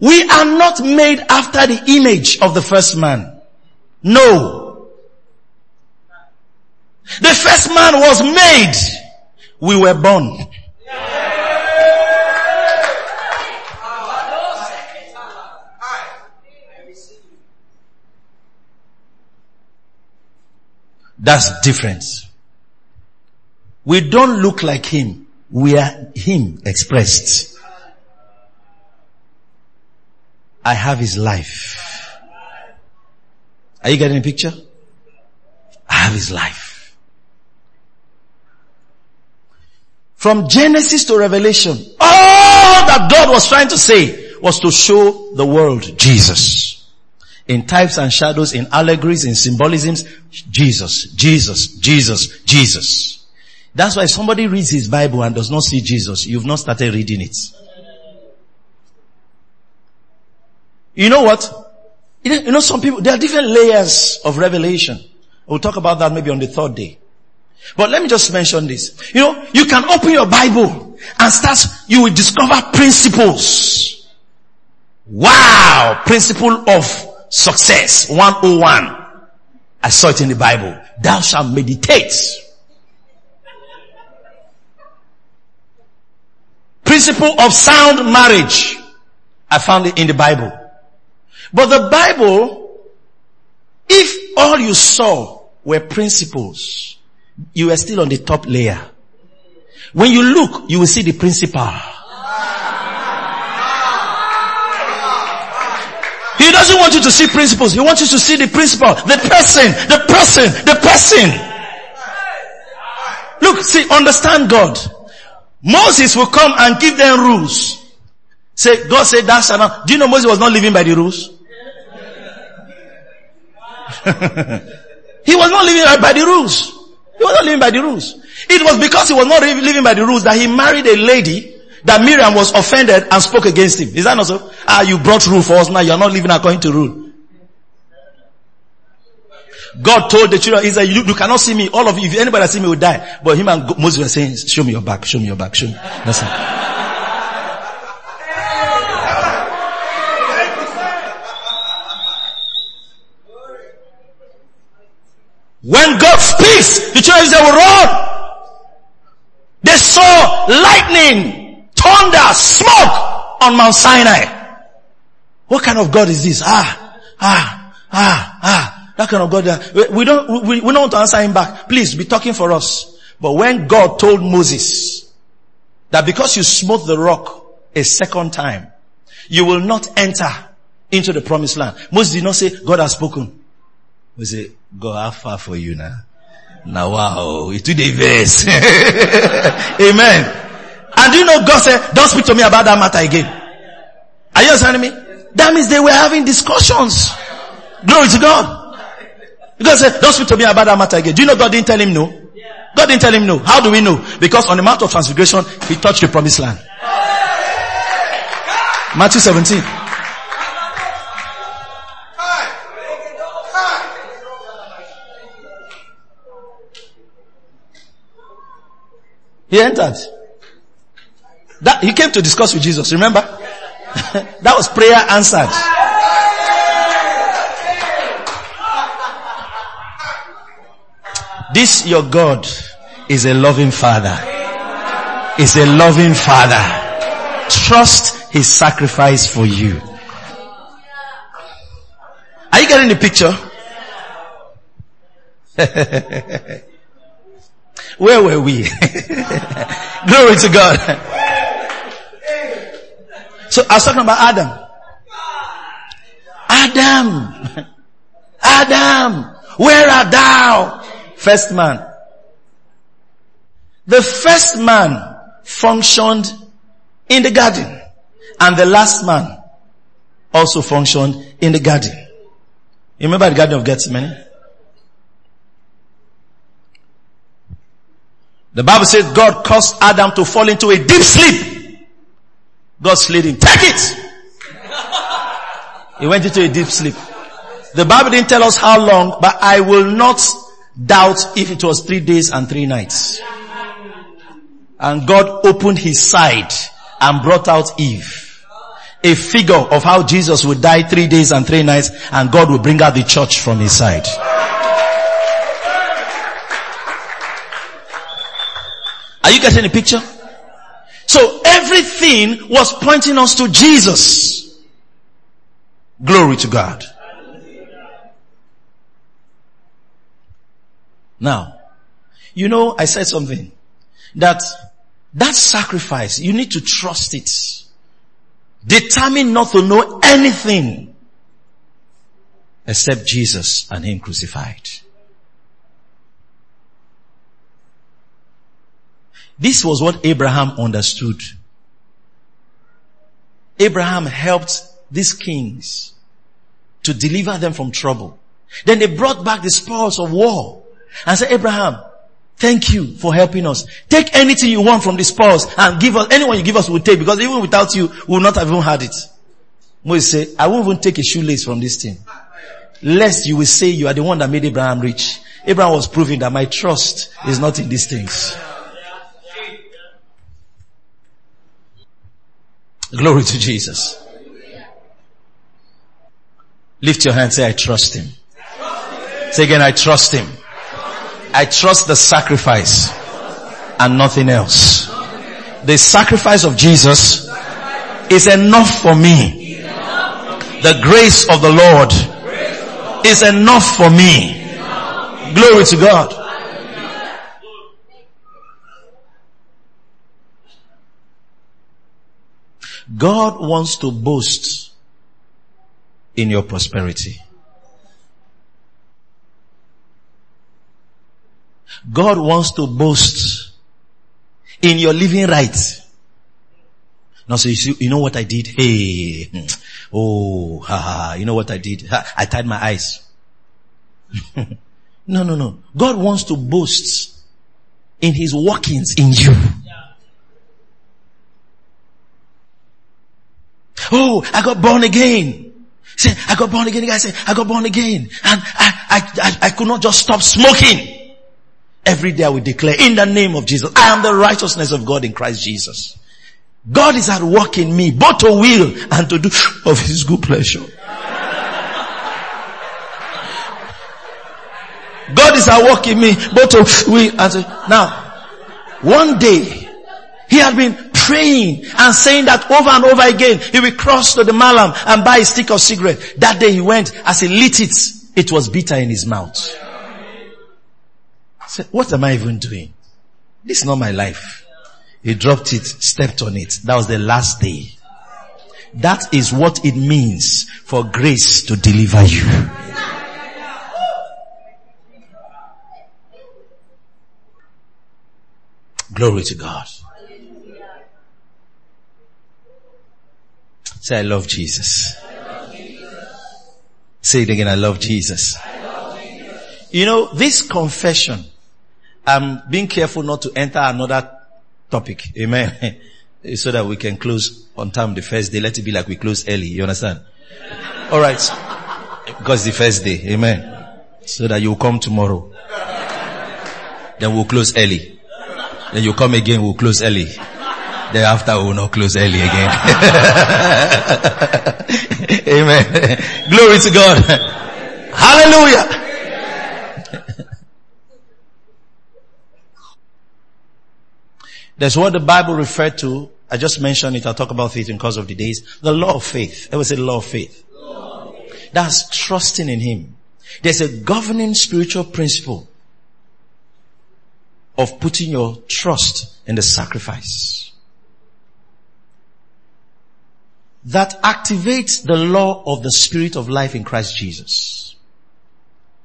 we are not made after the image of the first man. No. The first man was made. We were born. That's different. We don't look like him. We are him expressed. I have his life. Are you getting a picture? I have his life. From Genesis to Revelation, all that God was trying to say was to show the world Jesus. In types and shadows, in allegories, in symbolisms, Jesus, Jesus, Jesus, Jesus. That's why somebody reads his Bible and does not see Jesus, you've not started reading it. You know what? You know some people, there are different layers of revelation. We'll talk about that maybe on the third day. But let me just mention this. You know, you can open your Bible and start, you will discover principles. Wow! Principle of success 101. I saw it in the Bible. Thou shalt meditate. Principle of sound marriage. I found it in the Bible. But the Bible, if all you saw were principles, you are still on the top layer. When you look, you will see the principal. He doesn't want you to see principles. He wants you to see the principle, the person, the person, the person. Look, see, understand God. Moses will come and give them rules. Say, God said that shall. Do you know Moses was not living by the rules? [LAUGHS] he was not living by the rules. He was not living by the rules. It was because he was not living by the rules that he married a lady that Miriam was offended and spoke against him. Is that not so? Ah, you brought rule for us now. You're not living according to rule. God told the children, He said, you, you cannot see me. All of you, if anybody see me will die. But him and Moses were saying, show me your back, show me your back, show me. That's it. When God speaks, the children will run. They saw lightning, thunder, smoke on Mount Sinai. What kind of God is this? Ah, ah, ah, ah. That kind of God. That, We don't, we, we don't want to answer him back. Please be talking for us. But when God told Moses that because you smote the rock a second time, you will not enter into the promised land. Moses did not say, God has spoken. We say, God, how far for you now? Now wow, it today verse. Amen. And you know God said, don't speak to me about that matter again. Are you understanding me? That means they were having discussions. Glory to God. God said, don't speak to me about that matter again. Do you know God didn't tell him no? God didn't tell him no. How do we know? Because on the Mount of Transfiguration, he touched the promised land. Matthew 17. He entered. That, he came to discuss with Jesus, remember? [LAUGHS] that was prayer answered. This your God is a loving father. Is a loving father. Trust his sacrifice for you. Are you getting the picture? [LAUGHS] Where were we? [LAUGHS] Glory to God. So I was talking about Adam. Adam. Adam. Where art thou? First man. The first man functioned in the garden and the last man also functioned in the garden. You remember the garden of Gethsemane? The Bible says God caused Adam to fall into a deep sleep. God slid him. Take it! He went into a deep sleep. The Bible didn't tell us how long, but I will not doubt if it was three days and three nights. And God opened his side and brought out Eve. A figure of how Jesus would die three days and three nights and God will bring out the church from his side. Are you getting the picture? So everything was pointing us to Jesus. Glory to God. Now, you know, I said something that that sacrifice, you need to trust it. Determine not to know anything except Jesus and Him crucified. This was what Abraham understood. Abraham helped these kings to deliver them from trouble. Then they brought back the spoils of war and said, Abraham, thank you for helping us. Take anything you want from the spoils and give us, anyone you give us will take because even without you, we will not have even had it. Moses said, I won't even take a shoelace from this thing. Lest you will say you are the one that made Abraham rich. Abraham was proving that my trust is not in these things. Glory to Jesus. Lift your hand say, I trust him. Say again, I trust him. I trust the sacrifice and nothing else. The sacrifice of Jesus is enough for me. The grace of the Lord is enough for me. Glory to God. God wants to boast in your prosperity. God wants to boast in your living right. Now, so you see, you know what I did? Hey, [LAUGHS] oh, ha, ha, you know what I did? I tied my eyes. [LAUGHS] no, no, no. God wants to boast in his workings in you. Oh, I got born again. Say, I got born again. Guy said, I got born again. And I, I, I, I could not just stop smoking. Every day I will declare in the name of Jesus, I am the righteousness of God in Christ Jesus. God is at work in me, both to will and to do of his good pleasure. God is at work in me, both to will and to, now, one day, he had been praying and saying that over and over again. He will cross to the malam and buy a stick of cigarette. That day he went, as he lit it, it was bitter in his mouth. Said, what am I even doing? This is not my life. He dropped it, stepped on it. That was the last day. That is what it means for grace to deliver you. Glory to God. Say, I love Jesus. Say it again, I love Jesus. You know, this confession, I'm being careful not to enter another topic. Amen. [LAUGHS] so that we can close on time the first day. Let it be like we close early. You understand? Alright. Because the first day. Amen. So that you will come tomorrow. Then we'll close early. Then you come again, we'll close early. Thereafter we will not close early again. [LAUGHS] Amen. Glory to God. Hallelujah. That's what the Bible referred to. I just mentioned it. I'll talk about it in course of the days. The law of faith. It was a law of faith. That's trusting in Him. There's a governing spiritual principle of putting your trust in the sacrifice that activates the law of the spirit of life in Christ Jesus.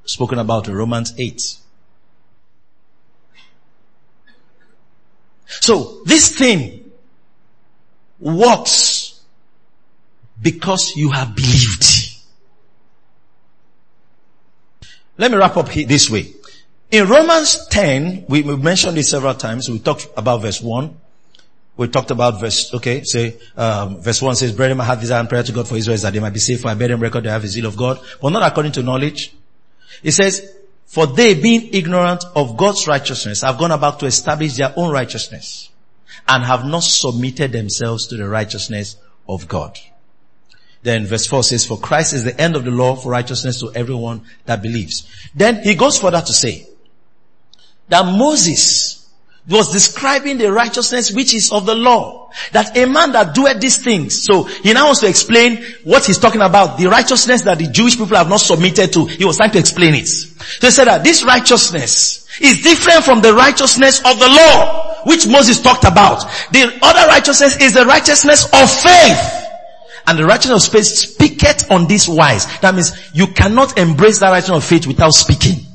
Spoken about in Romans 8. So this thing works because you have believed. Let me wrap up this way. In Romans 10, we, we mentioned it several times. We talked about verse 1. We talked about verse, okay, say, um, verse 1 says, Brethren, my heart desire and prayer to God for Israel is that they might be saved, for I bear them record they have the zeal of God, but not according to knowledge. It says, for they being ignorant of God's righteousness have gone about to establish their own righteousness and have not submitted themselves to the righteousness of God. Then verse 4 says, for Christ is the end of the law for righteousness to everyone that believes. Then he goes further to say that Moses was describing the righteousness which is of the law. That a man that doeth these things. So he now wants to explain what he's talking about. The righteousness that the Jewish people have not submitted to. He was trying to explain it. So he said that this righteousness is different from the righteousness of the law, which Moses talked about. The other righteousness is the righteousness of faith. And the righteousness of faith speaketh on this wise. That means you cannot embrace that righteousness of faith without speaking.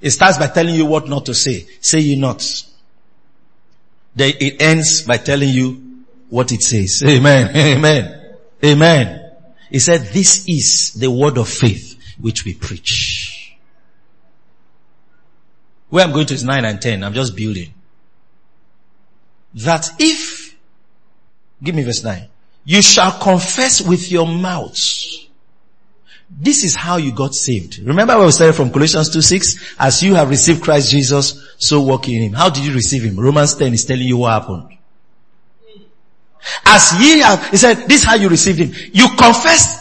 It starts by telling you what not to say. Say you not. Then it ends by telling you what it says. Amen. Amen. Amen. He said, this is the word of faith which we preach. Where I'm going to is 9 and 10. I'm just building. That if, give me verse 9, you shall confess with your mouth this is how you got saved. Remember what we said from Colossians 2 6? As you have received Christ Jesus, so walk in him. How did you receive him? Romans 10 is telling you what happened. As ye have, he said, this is how you received him. You confess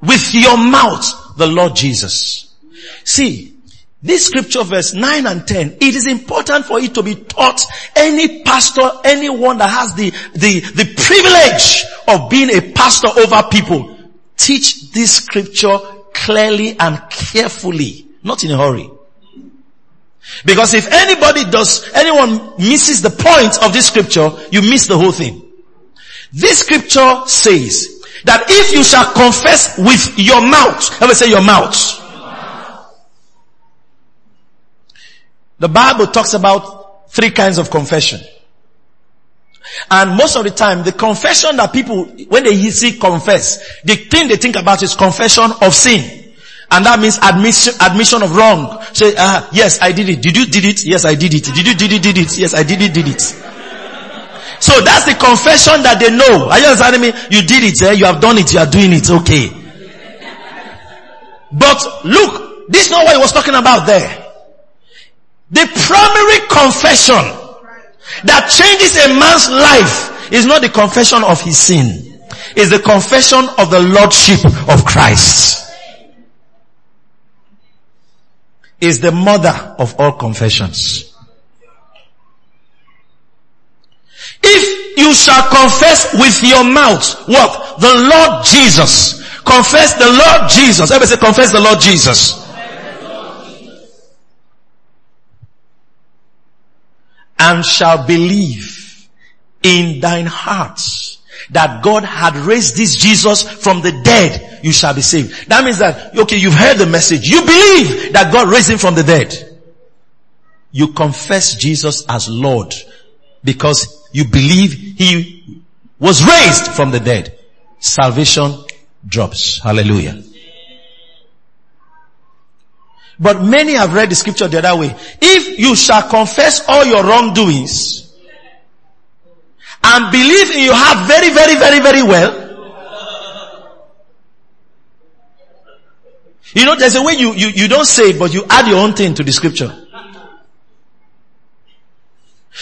with your mouth the Lord Jesus. See, this scripture verse 9 and 10, it is important for it to be taught any pastor, anyone that has the, the, the privilege of being a pastor over people teach this scripture clearly and carefully, not in a hurry. Because if anybody does, anyone misses the point of this scripture, you miss the whole thing. This scripture says that if you shall confess with your mouth, let me say your mouth. The Bible talks about three kinds of confession. And most of the time, the confession that people, when they see confess, the thing they think about is confession of sin. And that means admission, admission of wrong. Say, uh, yes, I did it. Did you did it? Yes, I did it. Did you did it? Did it? Yes, I did it, did it. So that's the confession that they know. Are you understanding me? You did it, eh? you have done it, you are doing it, okay. But look, this is not what he was talking about there. The primary confession that changes a man's life is not the confession of his sin. It's the confession of the Lordship of Christ. Is the mother of all confessions. If you shall confess with your mouth, what? The Lord Jesus. Confess the Lord Jesus. Everybody say confess the Lord Jesus. And shall believe in thine heart that God had raised this Jesus from the dead, you shall be saved. That means that, okay, you've heard the message. You believe that God raised him from the dead. You confess Jesus as Lord because you believe he was raised from the dead. Salvation drops. Hallelujah. But many have read the scripture the other way. If you shall confess all your wrongdoings and believe in your heart very, very, very, very well, you know, there's a way you, you, you don't say it, but you add your own thing to the scripture.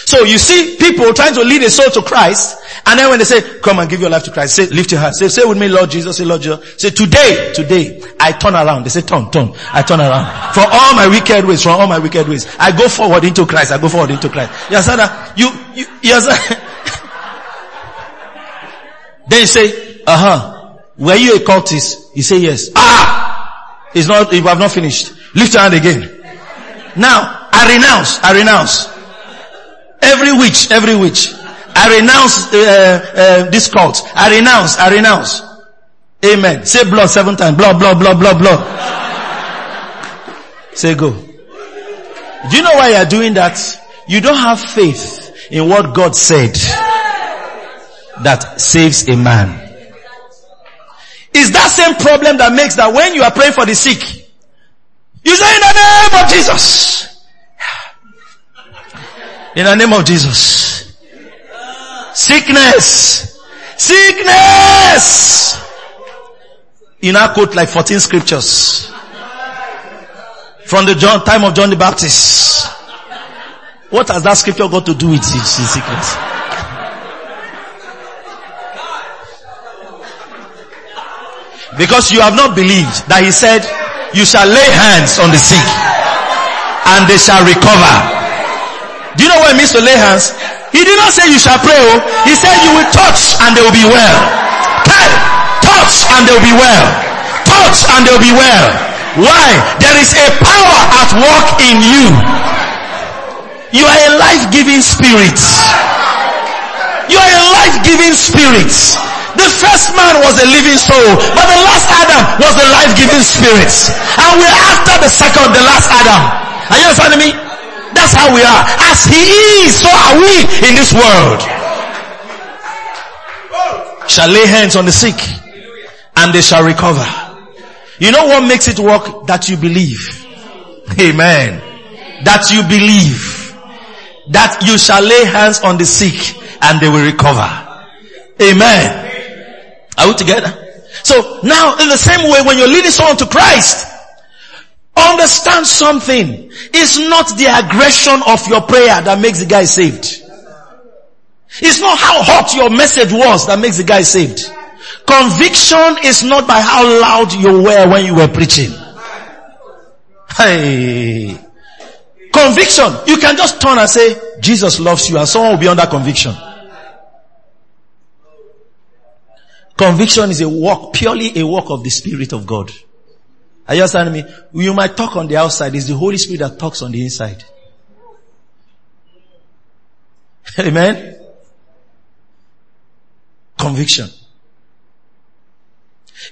So you see people trying to lead a soul to Christ, and then when they say, come and give your life to Christ, say, lift your hand. Say, say with me, Lord Jesus, say, Lord Jesus. Say, today, today, I turn around. They say, turn, turn. I turn around. For all my wicked ways, from all my wicked ways. I go forward into Christ. I go forward into Christ. Understand that? You, you, [LAUGHS] then you say, uh-huh. Were you a cultist? You say yes. Ah! It's not, you have not finished. Lift your hand again. Now, I renounce, I renounce. Every witch, every witch. I renounce uh, uh, this cult. I renounce, I renounce. Amen. Say blood seven times. Blood, blood, blood, blood, blood. Say go. Do you know why you are doing that? You don't have faith in what God said that saves a man. Is that same problem that makes that when you are praying for the sick, you say in the name of Jesus. In the name of Jesus. Sickness. Sickness. You now quote like 14 scriptures. From the John, time of John the Baptist. What has that scripture got to do with sickness? Because you have not believed that he said, you shall lay hands on the sick and they shall recover. Do you know what it means to lay hands? He did not say you shall pray. Oh. He said you will touch and they will be well. Touch and they will be well. Touch and they will be well. Why? There is a power at work in you. You are a life-giving spirit. You are a life-giving spirit. The first man was a living soul, but the last Adam was the life-giving spirit. And we're after the second, the last Adam. Are you understanding me? That's how we are. As he is, so are we in this world. Shall lay hands on the sick and they shall recover. You know what makes it work? That you believe. Amen. That you believe. That you shall lay hands on the sick and they will recover. Amen. Are we together? So now in the same way when you're leading someone to Christ, understand something. It's not the aggression of your prayer that makes the guy saved. It's not how hot your message was that makes the guy saved. Conviction is not by how loud you were when you were preaching. Hey. Conviction. You can just turn and say, Jesus loves you and someone will be under conviction. Conviction is a work, purely a work of the Spirit of God. Are you understanding me? You might talk on the outside. It's the Holy Spirit that talks on the inside. [LAUGHS] Amen. Conviction.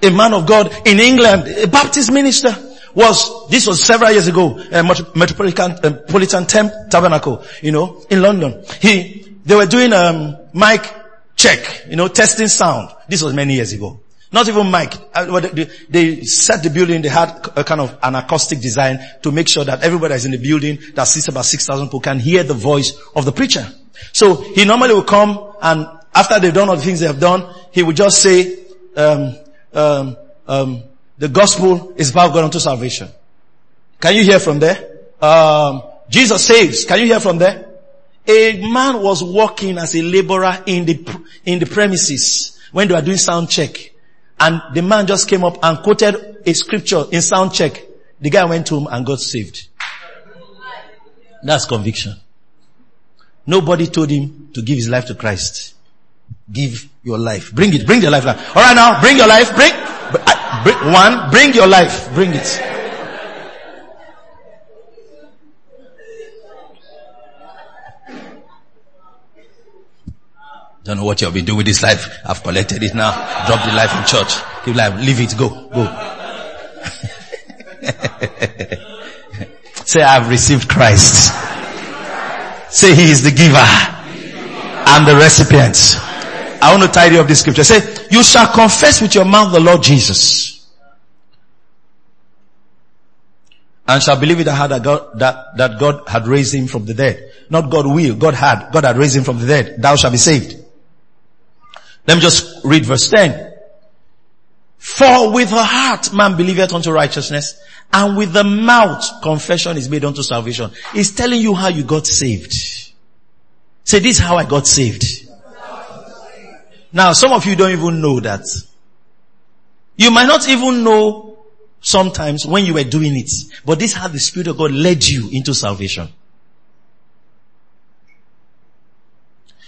A man of God in England, a Baptist minister, was, this was several years ago, a Metropolitan, uh, Metropolitan Temp Tabernacle, you know, in London. He, they were doing, um, mic check, you know, testing sound. This was many years ago. Not even mic. Uh, they, set the building, they had a kind of an acoustic design to make sure that everybody that's in the building that sits about 6,000 people can hear the voice of the preacher. So he normally will come and after they've done all the things they have done, he would just say, um, um, um, the gospel is about God unto salvation. Can you hear from there? Um, Jesus saves. Can you hear from there? A man was working as a laborer in the, in the premises when they were doing sound check. And the man just came up and quoted a scripture in sound check. The guy went home and got saved. That's conviction. Nobody told him to give his life to Christ. Give your life. Bring it. Bring your life. Alright now, bring your life. Bring, bring, one, bring your life. Bring it. Don't know what you have been doing with this life. I've collected it now. Drop the life in church. Keep life. Leave it. Go. Go. [LAUGHS] Say, I've received Christ. Say, He is the giver and the recipient. I want to tidy up this scripture. Say, you shall confess with your mouth the Lord Jesus. And shall believe in the heart that God, that, that God had raised him from the dead. Not God will, God had. God had raised him from the dead. Thou shalt be saved. Let me just read verse 10. For with the heart man believeth unto righteousness, and with the mouth confession is made unto salvation. It's telling you how you got saved. Say, this is how I got saved. Now, some of you don't even know that. You might not even know sometimes when you were doing it, but this is how the Spirit of God led you into salvation.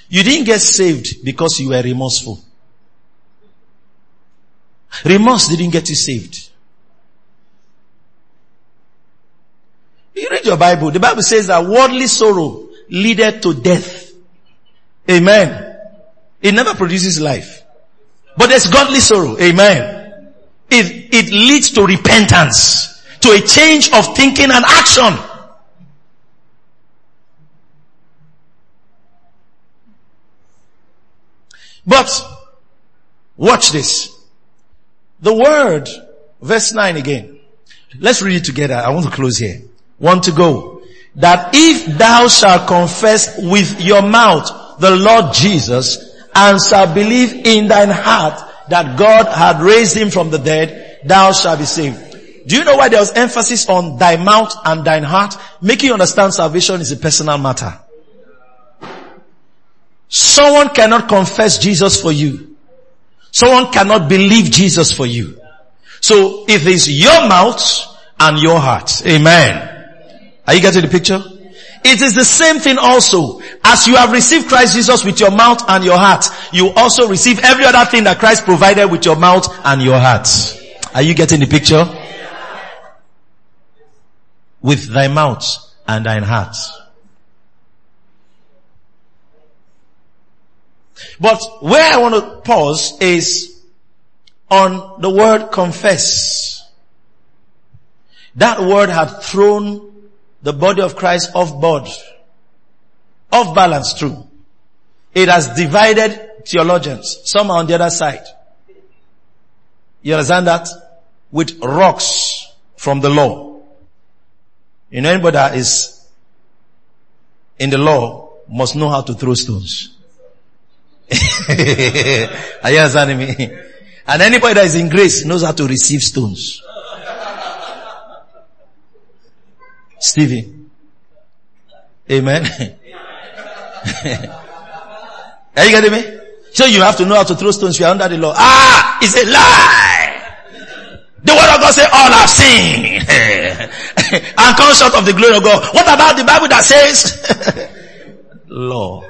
You didn't get saved because you were remorseful. Remorse didn't get you saved. You read your Bible. The Bible says that worldly sorrow leadeth to death. Amen. It never produces life. But there's godly sorrow. Amen. It, it leads to repentance, to a change of thinking and action. But, watch this. The word, verse 9 again. Let's read it together. I want to close here. Want to go. That if thou shalt confess with your mouth the Lord Jesus and shalt believe in thine heart that God had raised him from the dead, thou shalt be saved. Do you know why there was emphasis on thy mouth and thine heart? Making you understand salvation is a personal matter. Someone cannot confess Jesus for you. Someone cannot believe Jesus for you. So it is your mouth and your heart. Amen. Are you getting the picture? It is the same thing also. As you have received Christ Jesus with your mouth and your heart, you also receive every other thing that Christ provided with your mouth and your heart. Are you getting the picture? With thy mouth and thine heart. But where I want to pause is on the word confess. That word had thrown the body of Christ off board, off balance true. It has divided theologians. Some are on the other side. You understand that? With rocks from the law. You know anybody that is in the law must know how to throw stones. [LAUGHS] Are you understanding me? And anybody that is in grace knows how to receive stones. Stevie. Amen. [LAUGHS] Are you getting me? So you have to know how to throw stones. You are under the law. Ah, it's a lie. The word of God says all have sinned [LAUGHS] and come short of the glory of God. What about the Bible that says law?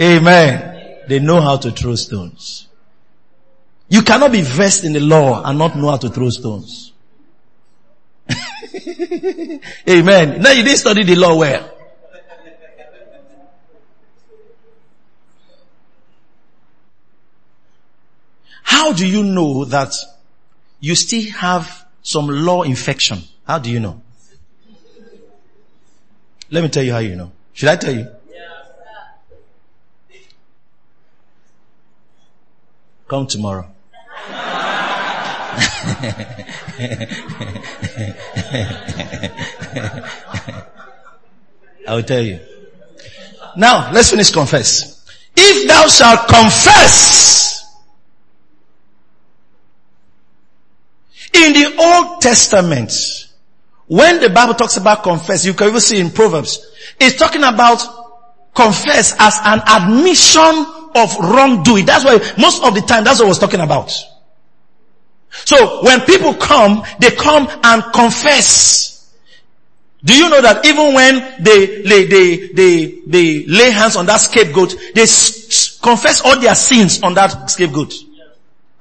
Amen. They know how to throw stones. You cannot be versed in the law and not know how to throw stones. [LAUGHS] Amen. Now you didn't study the law well. How do you know that you still have some law infection? How do you know? Let me tell you how you know. Should I tell you? Come tomorrow. I will tell you. Now, let's finish confess. If thou shalt confess in the Old Testament, when the Bible talks about confess, you can even see in Proverbs, it's talking about confess as an admission of wrongdoing. That's why most of the time that's what I was talking about. So when people come, they come and confess. Do you know that even when they, they, they, they, they lay hands on that scapegoat, they s- confess all their sins on that scapegoat?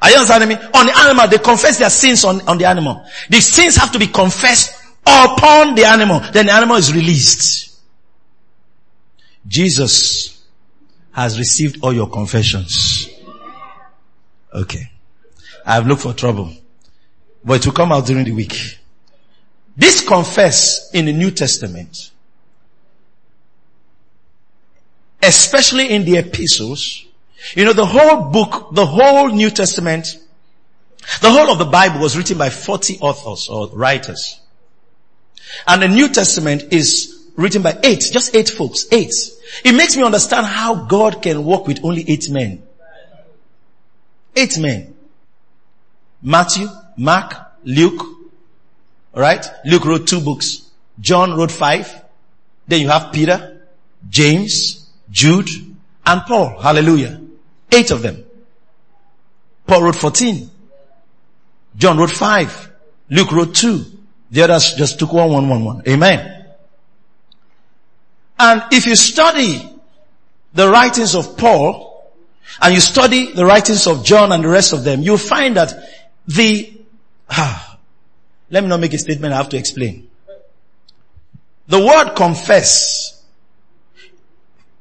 Are you understanding me? On the animal, they confess their sins on, on the animal. The sins have to be confessed upon the animal. Then the animal is released. Jesus has received all your confessions. Okay. I've looked for trouble. But it will come out during the week. This confess in the New Testament, especially in the epistles, you know, the whole book, the whole New Testament, the whole of the Bible was written by 40 authors or writers. And the New Testament is written by eight, just eight folks, eight. It makes me understand how God can work with only eight men. Eight men. Matthew, Mark, Luke, alright? Luke wrote two books. John wrote five. Then you have Peter, James, Jude, and Paul. Hallelujah. Eight of them. Paul wrote 14. John wrote five. Luke wrote two. The others just took one, one, one, one. Amen. And if you study the writings of Paul and you study the writings of John and the rest of them, you'll find that the, ah, [SIGHS] let me not make a statement I have to explain. The word confess,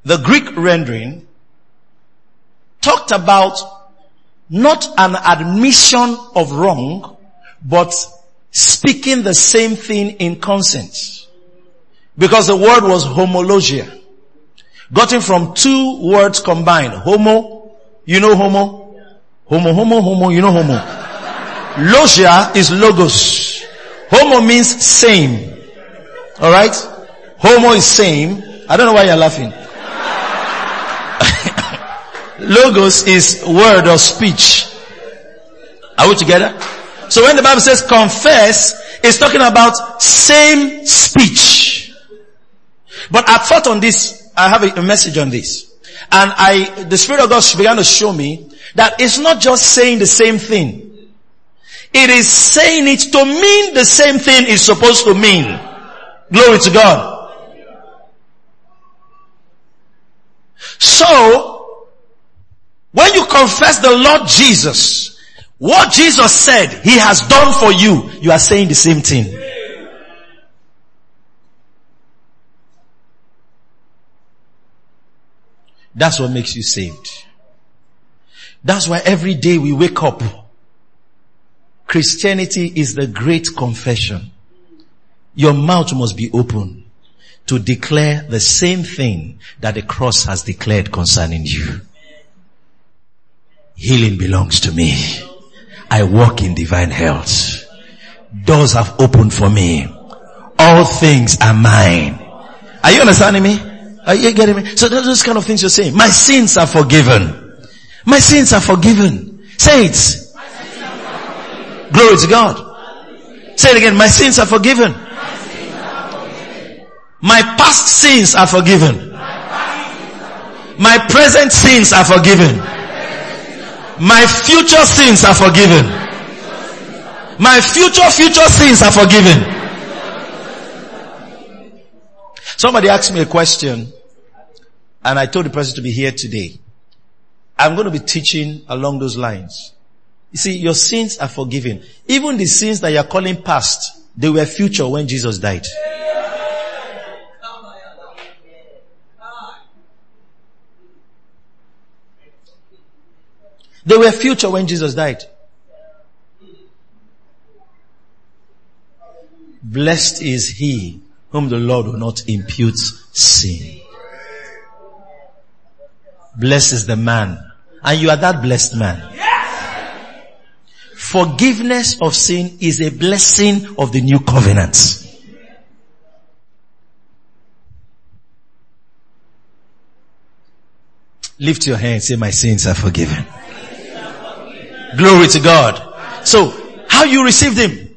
the Greek rendering talked about not an admission of wrong, but speaking the same thing in consent. Because the word was homologia. Gotten from two words combined. Homo, you know homo? Homo, homo, homo, you know homo. Logia is logos. Homo means same. Alright? Homo is same. I don't know why you're laughing. [LAUGHS] Logos is word or speech. Are we together? So when the Bible says confess, it's talking about same speech. But I thought on this, I have a, a message on this. And I, the Spirit of God began to show me that it's not just saying the same thing. It is saying it to mean the same thing it's supposed to mean. Glory to God. So, when you confess the Lord Jesus, what Jesus said he has done for you, you are saying the same thing. That's what makes you saved. That's why every day we wake up, Christianity is the great confession. Your mouth must be open to declare the same thing that the cross has declared concerning you. Healing belongs to me. I walk in divine health. Doors have opened for me. All things are mine. Are you understanding me? Are you getting me? So those kind of things you're saying. My sins are forgiven. My sins are forgiven. Say it. Glory to God. Say it again. My sins are forgiven. My past sins are forgiven. My present sins are forgiven. My future sins are forgiven. My future future sins are forgiven. Somebody asked me a question and I told the person to be here today. I'm going to be teaching along those lines. You see, your sins are forgiven. Even the sins that you're calling past, they were future when Jesus died. They were future when Jesus died. Blessed is he whom the Lord will not impute sin. Blessed is the man. And you are that blessed man. Yes! Forgiveness of sin is a blessing of the new covenant. Lift your hands, say my sins are forgiven. Glory to God. So, how you received Him?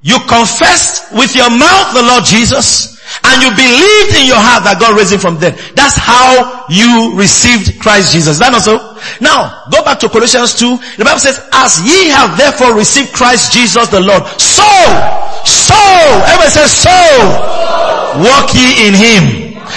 You confessed with your mouth the Lord Jesus and you believed in your heart that God raised him from dead. That's how you received Christ Jesus. Is that not so? Now, go back to Colossians 2. The Bible says, as ye have therefore received Christ Jesus the Lord, so, so, everybody says so, walk ye in him.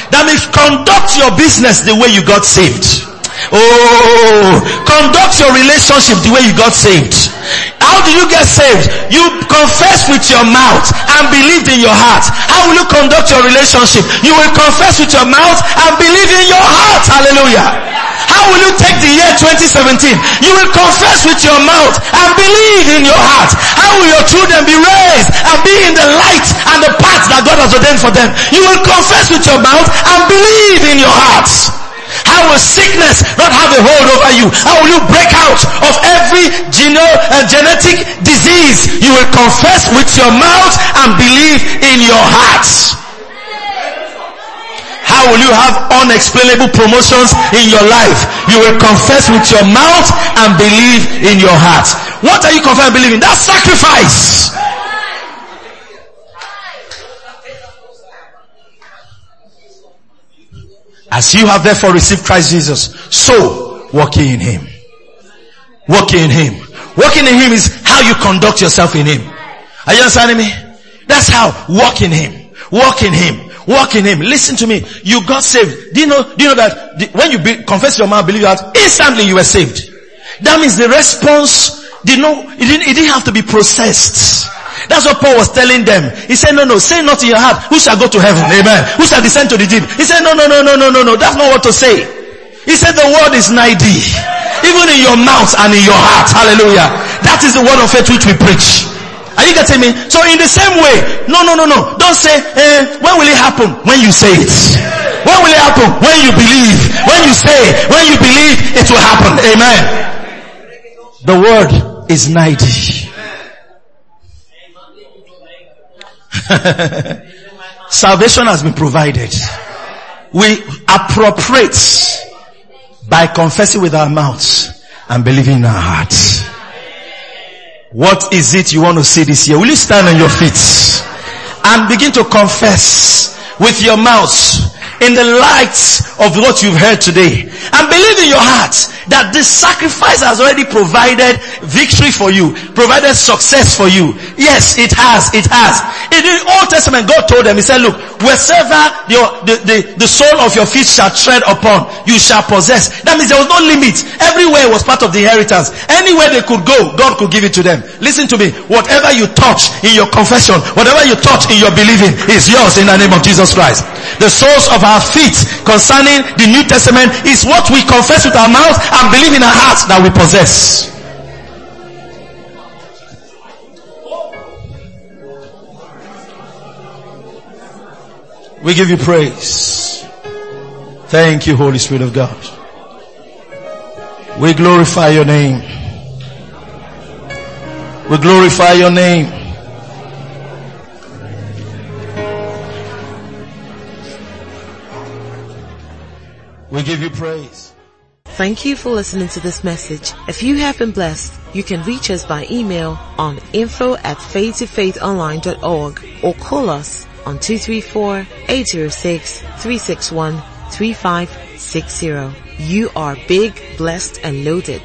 That means conduct your business the way you got saved. Oh, conduct your relationship the way you got saved. How do you get saved? You confess with your mouth and believe in your heart. How will you conduct your relationship? You will confess with your mouth and believe in your heart. Hallelujah. How will you take the year 2017? You will confess with your mouth and believe in your heart. How will your children be raised and be in the light and the path that God has ordained for them? You will confess with your mouth and believe in your heart. How will sickness not have a hold over you? How will you break out of every geno, uh, genetic disease? You will confess with your mouth and believe in your heart. How will you have unexplainable promotions in your life? You will confess with your mouth and believe in your heart. What are you confessing believing? That's sacrifice. As you have therefore received Christ Jesus, so walk in Him. Walk in Him. Walking in Him is how you conduct yourself in Him. Are you understanding me? That's how. Walk in Him. Walk in Him. Walk in Him. Listen to me. You got saved. Do you know, do you know that the, when you be, confess your mouth, believe that, instantly you were saved. That means the response did not, it didn't, it didn't have to be processed. That's what Paul was telling them. He said, no, no, say not in your heart, who shall go to heaven? Amen. Who shall descend to the deep? He said, no, no, no, no, no, no, no. That's not what to say. He said the word is nigh thee. Even in your mouth and in your heart. Hallelujah. That is the word of faith which we preach. Are you getting me? So in the same way, no, no, no, no. Don't say, eh, when will it happen? When you say it. When will it happen? When you believe. When you say, when you believe, it will happen. Amen. The word is nigh thee. [LAUGHS] Salvation has been provided. We appropriate by confessing with our mouths and believing in our hearts. What is it you want to see this year? Will you stand on your feet and begin to confess with your mouths in the light of what you've heard today and believe in your heart that this sacrifice has already provided victory for you, provided success for you. Yes, it has, it has. In the Old Testament, God told them, He said, look, wherever your, the, the, the sole of your feet shall tread upon, you shall possess. That means there was no limit. Everywhere was part of the inheritance. Anywhere they could go, God could give it to them. Listen to me. Whatever you touch in your confession, whatever you touch in your believing is yours in the name of Jesus Christ. The soles of our feet concerning the New Testament is what we confess with our mouth and believe in our hearts that we possess. We give you praise. Thank you, Holy Spirit of God. We glorify your name. We glorify your name. We give you praise. Thank you for listening to this message. If you have been blessed, you can reach us by email on info at faith2faithonline.org or call us on 234-806-361-3560. You are big, blessed, and loaded.